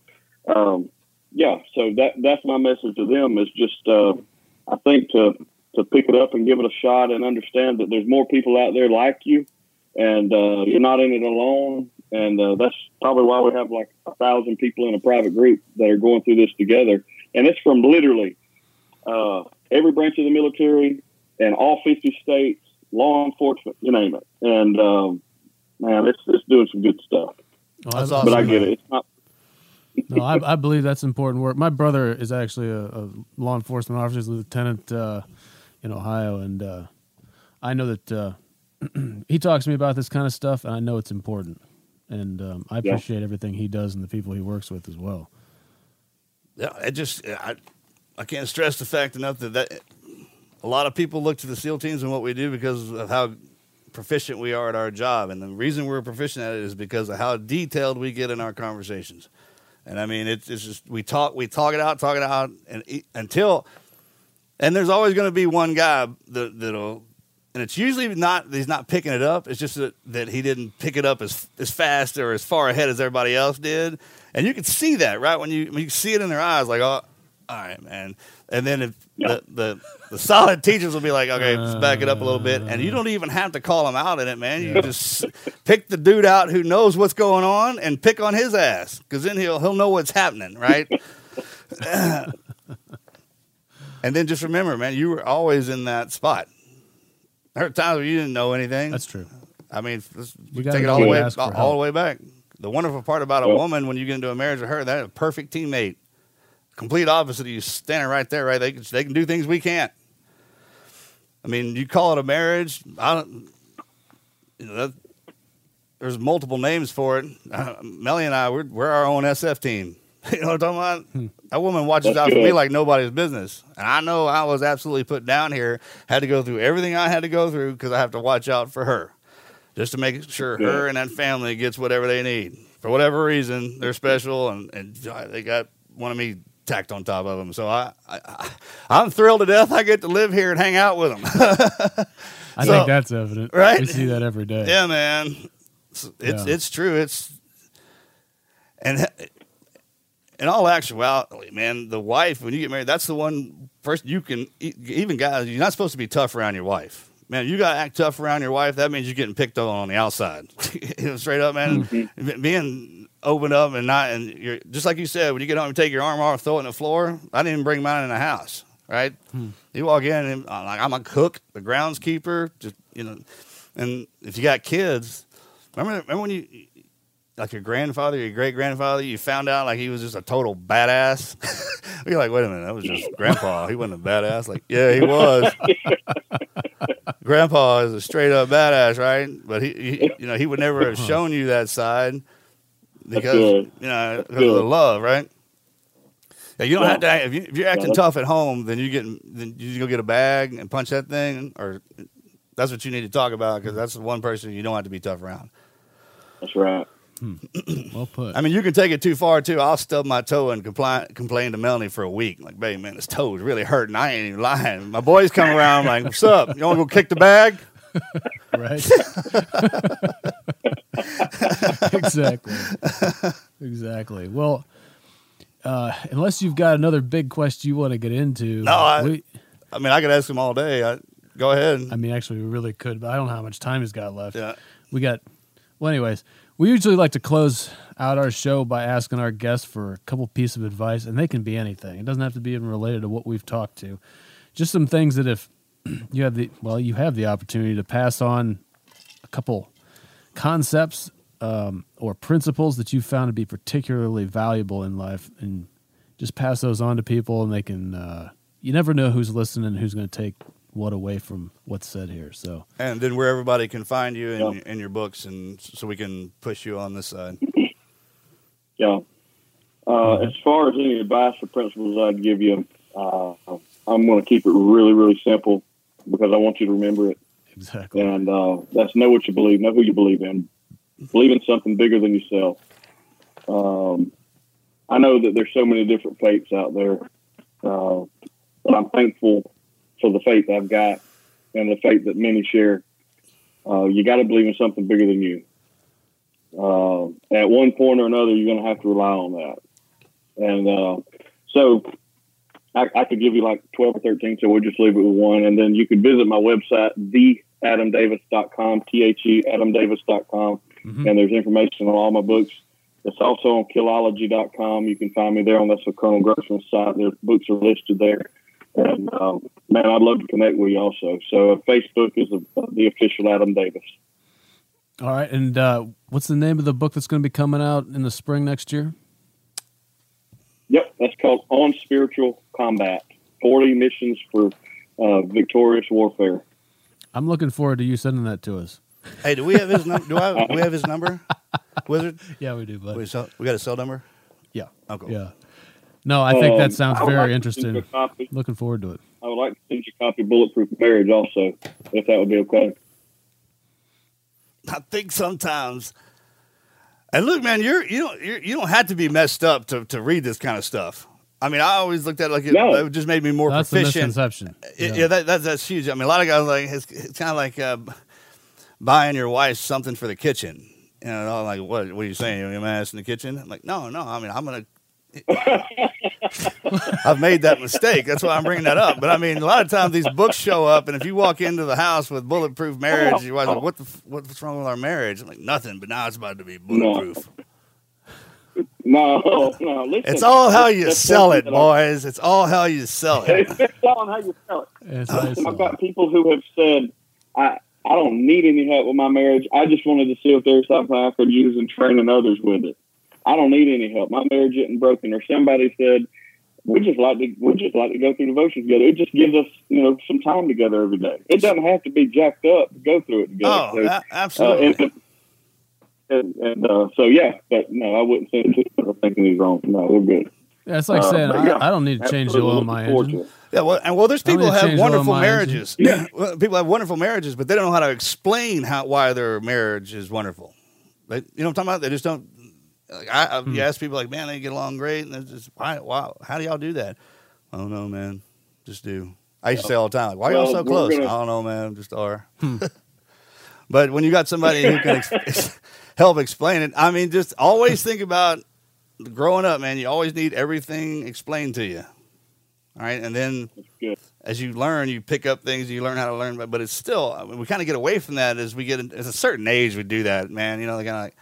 um, yeah. So that that's my message to them is just uh, I think to to pick it up and give it a shot and understand that there's more people out there like you, and uh, you're not in it alone. And uh, that's probably why we have like a thousand people in a private group that are going through this together. And it's from literally uh, every branch of the military and all 50 states, law enforcement, you name it. And um, man, it's it's doing some good stuff. Oh, That's awesome. But I get it. It's not. No, I, I believe that's important work. My brother is actually a, a law enforcement officer, lieutenant uh, in Ohio, and uh, I know that uh, he talks to me about this kind of stuff, and I know it's important. And um, I Yeah. appreciate everything he does and the people he works with as well. Yeah, it just I, I can't stress the fact enough that, that a lot of people look to the SEAL teams and what we do because of how proficient we are at our job, and the reason we're proficient at it is because of how detailed we get in our conversations. And I mean, it's, it's just we talk we talk it out, talk it out, and until and there's always going to be one guy that that'll. And it's usually not he's not picking it up. It's just that, that he didn't pick it up as as fast or as far ahead as everybody else did. And you can see that right when you when you see it in their eyes, like, oh, all right, man. And then if the, the the solid teachers will be like, okay, let's back it up a little bit, and you uh. don't even have to call them out in it, man. You just pick the dude out who knows what's going on and pick on his ass, because then he'll he'll know what's happening, right? and then just remember, man, you were always in that spot. There are times where you didn't know anything. That's true. I mean, let's We gotta take it all the way to ask for all, the way back. The wonderful part about a Yeah. woman when you get into a marriage with her, that's a perfect teammate. Complete opposite of you standing right there, right? They can, they can do things we can't. I mean, you call it a marriage. I don't. You know, that, there's multiple names for it. Uh, Melly and I, we're, we're our own SF team. You know what I'm talking Hmm. about? That woman watches out for me like nobody's business. And I know I was absolutely put down here, had to go through everything I had to go through because I have to watch out for her. Just to make sure her and that family gets whatever they need. For whatever reason, they're special and, and they got one of me tacked on top of them. So I, I I'm thrilled to death. I get to live here and hang out with them. I So- think that's evident. right? We see that every day. yeah, man. It's it's, Yeah. it's true. It's and in all actuality, man, the wife when you get married, that's the one first you can e- even guys. You're not supposed to be tough around your wife. Man, you got to act tough around your wife. That means you're getting picked on on the outside. You know, Straight up, man. Mm-hmm. Being open up and not, and you're just like you said, when you get home, you take your arm off, throw it on the floor. I didn't even bring mine in the house, right? Hmm. You walk in and I'm like, I'm a cook, the groundskeeper, just you know. And if you got kids, remember, remember when you like your grandfather, your great grandfather, you found out like he was just a total badass. You're like, wait a minute, that was just grandpa. He wasn't a badass. Like, yeah, he was. grandpa is a straight up badass, right? But he, he you know, he would never have shown you that side because you know because of the love, right? Yeah, you don't Yeah. have to. act- If, you, if you're acting that's- tough at home, then you get then you go get a bag and punch that thing, or that's what you need to talk about because that's the one person you don't have to be tough around. That's right. Hmm. Well put. I mean, you can take it too far too. I'll stub my toe and compli complain to Melanie for a week. Like, baby, man, this toe's really hurting. I ain't even lying. My boys come around like, "What's up? You want to go kick the bag?" right? exactly. Exactly. Well, uh, unless you've got another big quest you want to get into, No, I- we, I mean, I could ask them all day. I, go ahead. I mean, actually, we really could, but I don't know how much time he's got left. Yeah. We got, well, anyways, we usually like to close out our show by asking our guests for a couple pieces of advice, and they can be anything. It doesn't have to be even related to what we've talked to. Just some things that if you have the, well, you have the opportunity to pass on a couple concepts um, or principles that you found to be particularly valuable in life, and just pass those on to people, and they can. Uh, you never know who's listening, who's going to take what away from what's said here. So, and then where everybody can find you in, Yeah. in your books, and so we can push you on this side. Yeah. Uh, as far as any advice or principles I'd give you, uh, I'm going to keep it really, really simple because I want you to remember it. exactly. And uh, that's know what you believe, know who you believe in, believe in something bigger than yourself. Um, I know that there's so many different faiths out there, uh, but I'm thankful for the faith I've got and the faith that many share. Uh, you got to believe in something bigger than you. Uh, at one point or another, you're going to have to rely on that. And uh, so I, I could give you like 12 or 13, so we'll just leave it with one. And then you could visit my website, theadamdavis.com, T H E adamdavis.com. And there's information on all my books. It's also on killology.com. You can find me there on that's the Colonel Grossman's site. Their books are listed there. And um, man, I'd love to connect with you also. So uh, Facebook is the, the official Adam Davis. All right, and uh, what's the name of the book that's going to be coming out in the spring next year? Yep, that's called On Spiritual Combat 40 Missions for uh, Victorious Warfare. I'm looking forward to you sending that to us. Hey, do we have his number? Do I? We have his number, Wizard. Yeah, we do, We, buddy. sell, we got a cell number. Yeah. Oh, cool. Yeah. No, I think Um, that sounds very like to send you interesting. Looking forward to it. I would like to send you a copy of Bulletproof Marriage also, if that would be okay. I think sometimes. And look, man, you're you don't you're, you don't have to be messed up to, to read this kind of stuff. I mean, I always looked at it like it, No. it just made me more That's the proficient. misconception. Yeah, yeah that, that's that's huge. I mean, a lot of guys like it's, it's kind of like uh, buying your wife something for the kitchen. You know, I'm like what? What are you saying? You want my ass in the kitchen? I'm like, no, no. I mean, I'm gonna. I've made that mistake. That's why I'm bringing that up. But I mean, a lot of times these books show up, and if you walk into the house with bulletproof marriage, you're like, what the f- what's wrong with our marriage? I'm like, nothing. But now it's about to be bulletproof. No, no, listen. It's all how you That's sell it, something that I- boys. It's all how you sell it. It's all how you sell it. I've got people who have said, I, I don't need any help with my marriage. I just wanted to see if there's something I could use in training others with it. I don't need any help. My marriage isn't broken. Or somebody said, we just like to we just like to go through devotion together. It just gives us you know some time together every day. It doesn't have to be jacked up to go through it together. Oh, So, uh, absolutely. and, and, and uh, so yeah, but no, I wouldn't say it. I'm thinking he's wrong. No, we're good. Yeah, it's like Uh, saying yeah, I, I don't need to change the absolutely oil in my looking forward to engine. it. Yeah, well, and well, there's people who have change the oil in wonderful marriages. Well, people have wonderful marriages, but they don't know how to explain how why their marriage is wonderful. They, you know what I'm talking about? They just don't. Like I, I you ask people like, man, they get along great, and it's just why, why, how do y'all do that? I don't know, man. Just do. I used to say all the time, like, why are y'all so close? gonna- I don't know, man. Just are. but when you got somebody who can ex- help explain it, I mean, just always think about growing up, man. You always need everything explained to you. All right, and then as you learn, you pick up things, you learn how to learn. But, but it's still, I mean, we kind of get away from that as we get in, at a certain age. We do that, man. You know, they kind of like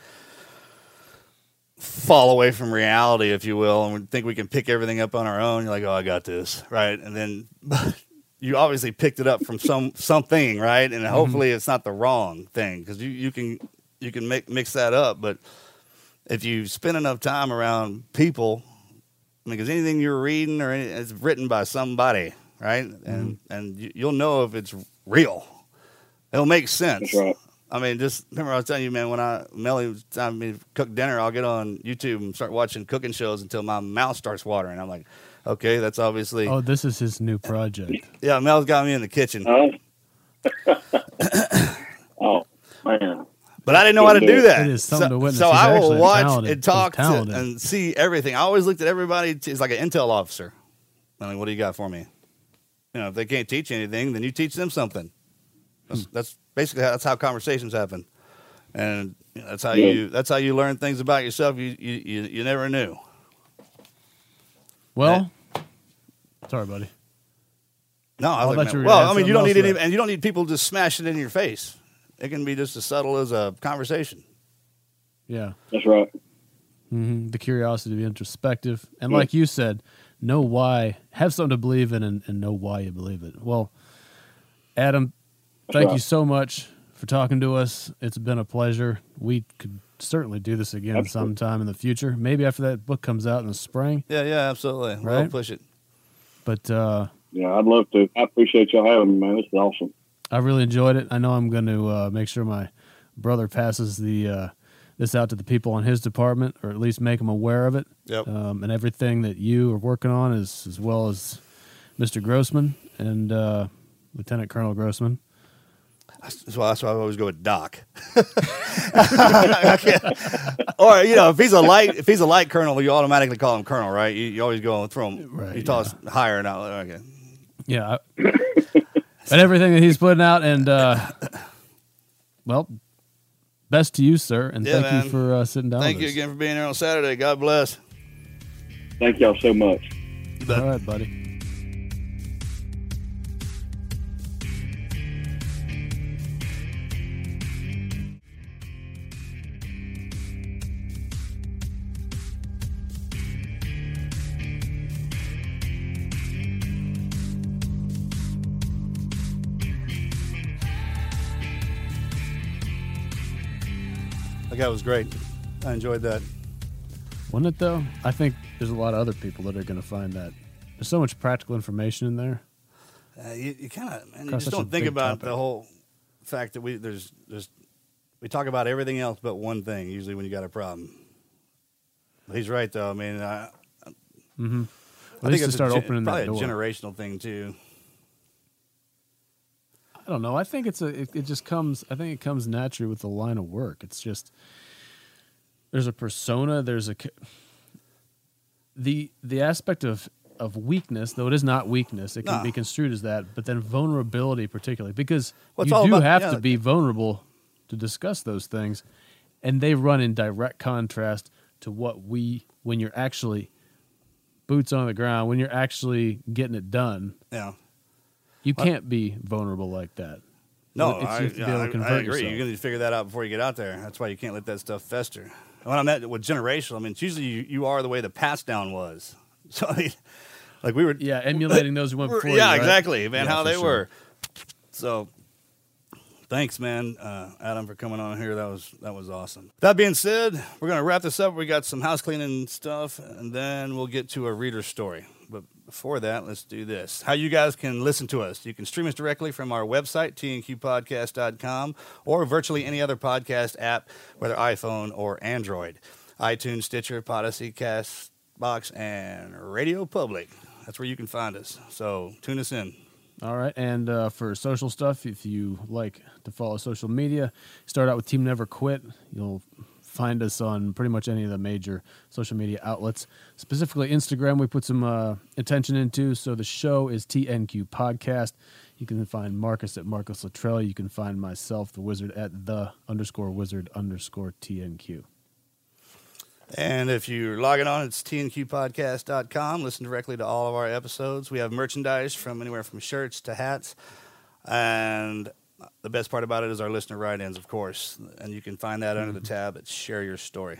fall away from reality, if you will, and we think we can pick everything up on our own. You're like, oh, I got this, right? And then you obviously picked it up from some something, right? And mm-hmm. hopefully it's not the wrong thing because you, you can you can make, mix that up. But if you spend enough time around people, because anything you're reading or any, it's written by somebody, right? And and you, you'll know if it's real. It'll make sense. That's right. I mean, just remember I was telling you, man, when I Melly was telling me to cook dinner, I'll get on YouTube and start watching cooking shows until my mouth starts watering. I'm like, okay, that's obviously Oh, this is his new project. yeah. Mel's got me in the kitchen, Uh, oh man, but I didn't know how to do that. It is something so, to witness. So He's I will watch talented. and talk to, and see everything. I always looked at everybody as like an intel officer. I'm like, what do you got for me? You know, if they can't teach you anything, then you teach them something. That's, Hmm. that's basically how, that's how conversations happen, and you know, that's how Yeah. you that's how you learn things about yourself you you, you, you never knew. Well, sorry, buddy. No, I I was like, you man, well, I mean, you don't need any, and you don't need people just smashing it in your face. It can be just as subtle as a conversation. Yeah. that's right. hmm The curiosity to be introspective. And like you said, know why, have something to believe in and, and know why you believe it. Well, Adam, thank right. you so much for talking to us. It's been a pleasure. We could certainly do this again Absolutely. sometime in the future. Maybe after that book comes out in the spring. Yeah, yeah, absolutely. We'll Right. push it. But uh, Yeah, I'd love to. I appreciate y'all having me, man. This is awesome. I really enjoyed it. I know I'm going to uh, make sure my brother passes the uh, this out to the people in his department, or at least make them aware of it. Yep. Um, and everything that you are working on, is as well as Mr. Grossman and uh, Lieutenant Colonel Grossman. That's why, that's why I always go with Doc. Or you know, if he's a light, if he's a light colonel, you automatically call him colonel, right? You, you always go and throw him. Right, you toss higher now. Okay. Yeah. I- and everything that he's putting out. And, uh, well, best to you, sir. And Yeah, thank man. you for uh, sitting down Thank with you us. again for being here on Saturday. God bless. Thank y'all so much. All right, buddy. That was great. I enjoyed that. Wasn't it, though? I think there's a lot of other people that are going to find that. There's so much practical information in there. Uh, you you kind of man, you just don't think about topic. the whole fact that we there's just we talk about everything else but one thing usually when you got a problem. He's right though. I mean, I, Mm-hmm. I think it's start a, opening probably a generational thing too. I don't know. I think it's a. It, it just comes. I think it comes naturally with the line of work. It's just there's a persona. There's a the the aspect of of weakness, though it is not weakness. It can No. be construed as that, but then vulnerability, particularly because Well, you do about- have yeah. to be vulnerable to discuss those things, and they run in direct contrast to what we when you're actually boots on the ground when you're actually getting it done Yeah. You can't be vulnerable like that. No, I, you have to yeah, be able to I- I agree. yourself. You're going to figure that out before you get out there. That's why you can't let that stuff fester. When I met with generational, I mean, it's usually you, you are the way the pass down was. So, I mean, like we were. Yeah, emulating those who went before. yeah, you, right? exactly, man. Yeah, how they sure. were. So, thanks, man, uh, Adam, for coming on here. That was that was awesome. That being said, we're gonna wrap this up. We got some house cleaning stuff, and then we'll get to a reader story. Before that, let's do this. How you guys can listen to us? You can stream us directly from our website, tnqpodcast.com, or virtually any other podcast app, whether iPhone or Android. iTunes, Stitcher, Podyssey, Castbox, and Radio Public. That's where you can find us. So tune us in. All right, and uh, for social stuff, if you like to follow social media, start out with Team Never Quit. You'll find us on pretty much any of the major social media outlets. Specifically, Instagram, we put some uh, attention into. So the show is TNQ Podcast. You can find Marcus at Marcus Luttrell. You can find myself, the wizard, at the underscore wizard underscore TNQ. And if you're logging on, it's tnqpodcast.com. Listen directly to all of our episodes. We have merchandise from anywhere from shirts to hats. And the best part about it is our listener write ins, of course. And you can find that under the mm-hmm. tab at Share Your Story.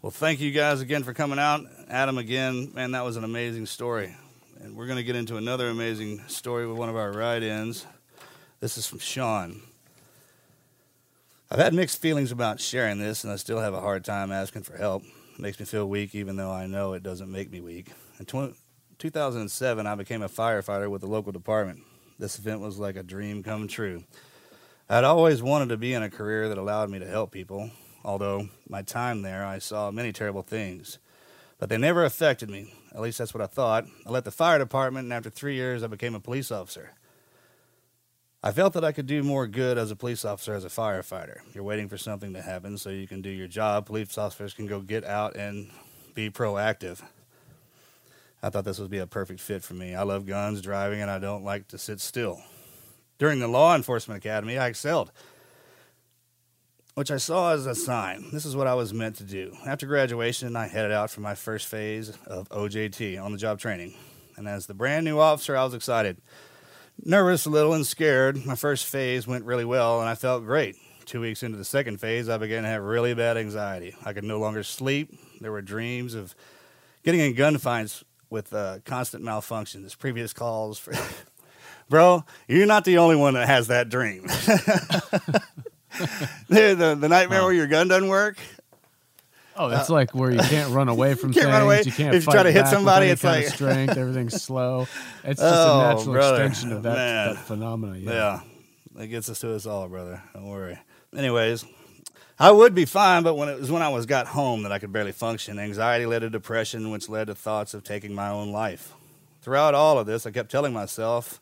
Well, thank you guys again for coming out. Adam, again, man, that was an amazing story. And we're going to get into another amazing story with one of our write ins. This is from Sean. I've had mixed feelings about sharing this, and I still have a hard time asking for help. It makes me feel weak, even though I know it doesn't make me weak. In tw- 2007, I became a firefighter with the local department. This event was like a dream come true. I'd always wanted to be in a career that allowed me to help people, although my time there I saw many terrible things. But they never affected me. At least that's what I thought. I left the fire department, and after three years, I became a police officer. I felt that I could do more good as a police officer as a firefighter. You're waiting for something to happen so you can do your job. Police officers can go get out and be proactive. I thought this would be a perfect fit for me. I love guns, driving, and I don't like to sit still. During the law enforcement academy, I excelled, which I saw as a sign. This is what I was meant to do. After graduation, I headed out for my first phase of OJT, on the job training. And as the brand new officer, I was excited nervous a little and scared. My first phase went really well and I felt great. Two weeks into the second phase, I began to have really bad anxiety. I could no longer sleep. There were dreams of getting in gunfights with uh, constant malfunctions. Previous calls for. Bro, you're not the only one that has that dream. the, the, the nightmare where your gun doesn't work. Oh, that's like where you can't run away from Uh, Can't things. run away. You can't If you try to hit somebody, it's like- strength. Everything's slow. It's just Oh, a natural brother. extension of that, Man. that phenomena. Yeah. Yeah. That gets us to us all, brother. Don't worry. Anyways, I would be fine, but when it was when I was got home that I could barely function. Anxiety led to depression, which led to thoughts of taking my own life. Throughout all of this, I kept telling myself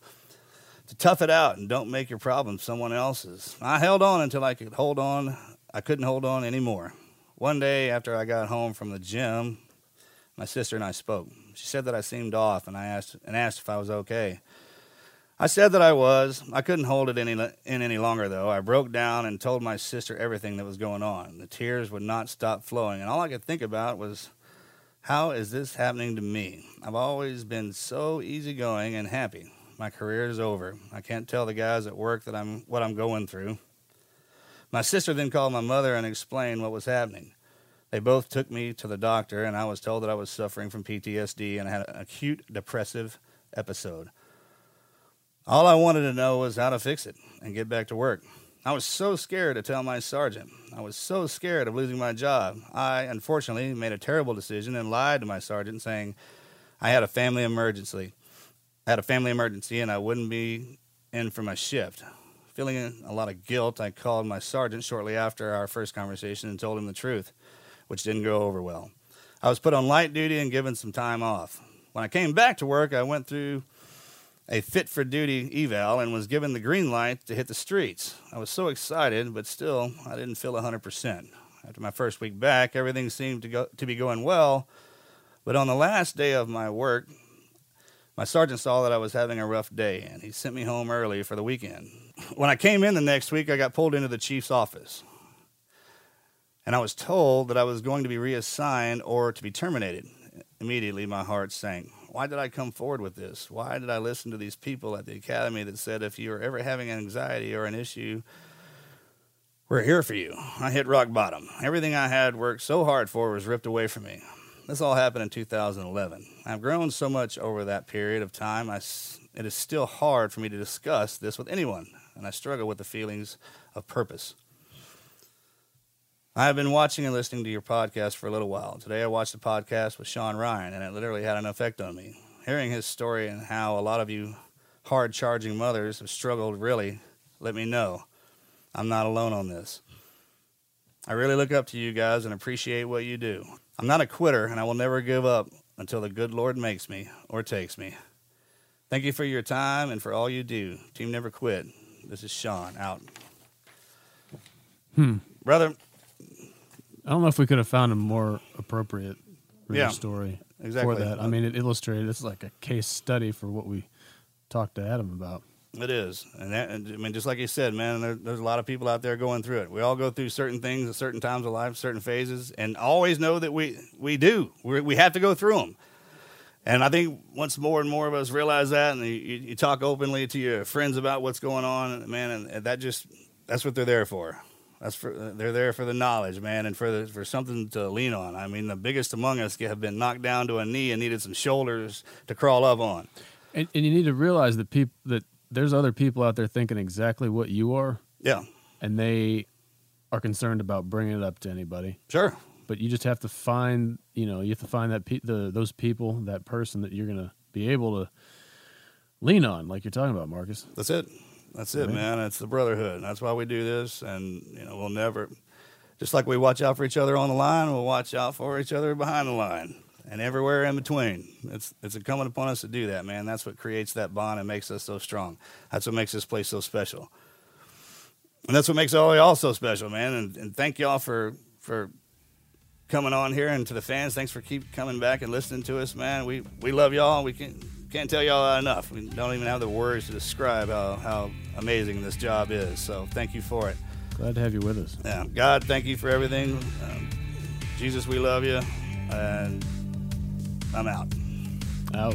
to tough it out and don't make your problems someone else's. I held on until I could hold on. I couldn't hold on anymore. One day after I got home from the gym, my sister and I spoke. She said that I seemed off, and I asked and asked if I was okay. I said that I was. I couldn't hold it any in any longer, though. I broke down and told my sister everything that was going on. The tears would not stop flowing, and all I could think about was, how is this happening to me? I've always been so easygoing and happy. My career is over. I can't tell the guys at work that I'm what I'm going through. My sister then called my mother and explained what was happening. They both took me to the doctor, and I was told that I was suffering from PTSD and had an acute depressive episode. All I wanted to know was how to fix it and get back to work. I was so scared to tell my sergeant. I was so scared of losing my job. I, unfortunately, made a terrible decision and lied to my sergeant, saying I had a family emergency. I had a family emergency and I wouldn't be in for my shift. Feeling a lot of guilt, I called my sergeant shortly after our first conversation and told him the truth, which didn't go over well. I was put on light duty and given some time off. When I came back to work, I went through a fit for duty eval and was given the green light to hit the streets. I was so excited, but still, I didn't feel 100%. After my first week back, everything seemed to, go, to be going well, but on the last day of my work, my sergeant saw that I was having a rough day and he sent me home early for the weekend. When I came in the next week, I got pulled into the chief's office. And I was told that I was going to be reassigned or to be terminated. Immediately, my heart sank. Why did I come forward with this? Why did I listen to these people at the academy that said if you are ever having anxiety or an issue, we're here for you? I hit rock bottom. Everything I had worked so hard for was ripped away from me. This all happened in 2011. I've grown so much over that period of time, I it is still hard for me to discuss this with anyone, and I struggle with the feelings of purpose. I have been watching and listening to your podcast for a little while. Today I watched the podcast with Sean Ryan, and it literally had an effect on me. Hearing his story and how a lot of you hard charging mothers have struggled really let me know I'm not alone on this. I really look up to you guys and appreciate what you do. I'm not a quitter, and I will never give up until the good Lord makes me or takes me. Thank you for your time and for all you do. Team Never Quit. This is Sean out. Hmm. Brother, I don't know if we could have found a more appropriate Yeah, story exactly. for that. I mean, it illustrated. It's like a case study for what we talked to Adam about. It is, and, that, and I mean, just like you said, man, there, there's a lot of people out there going through it. We all go through certain things at certain times of life, certain phases, and always know that we we do. we we have to go through them. And I think once more and more of us realize that, and you, you talk openly to your friends about what's going on, man, and that just that's what they're there for. That's for they're there for the knowledge, man, and for the, for something to lean on. I mean, the biggest among us have been knocked down to a knee and needed some shoulders to crawl up on. And, and you need to realize that people that there's other people out there thinking exactly what you are. Yeah. And they are concerned about bringing it up to anybody. Sure. But you just have to find, you know, you have to find that pe- the those people, that person that you're going to be able to lean on, like you're talking about, Marcus. That's it. That's it, man. It's the brotherhood. That's why we do this. And you know, we'll never, just like we watch out for each other on the line, we'll watch out for each other behind the line and everywhere in between. It's it's incumbent upon us to do that, man. That's what creates that bond and makes us so strong. That's what makes this place so special. And that's what makes all y'all so special, man. And, and thank y'all for for coming on here and to the fans. Thanks for keep coming back and listening to us, man. We we love y'all. We can't can't tell y'all that enough. We don't even have the words to describe how, how amazing this job is. So thank you for it. Glad to have you with us. Yeah, God, thank you for everything. Um, Jesus, we love you, and I'm out. Out.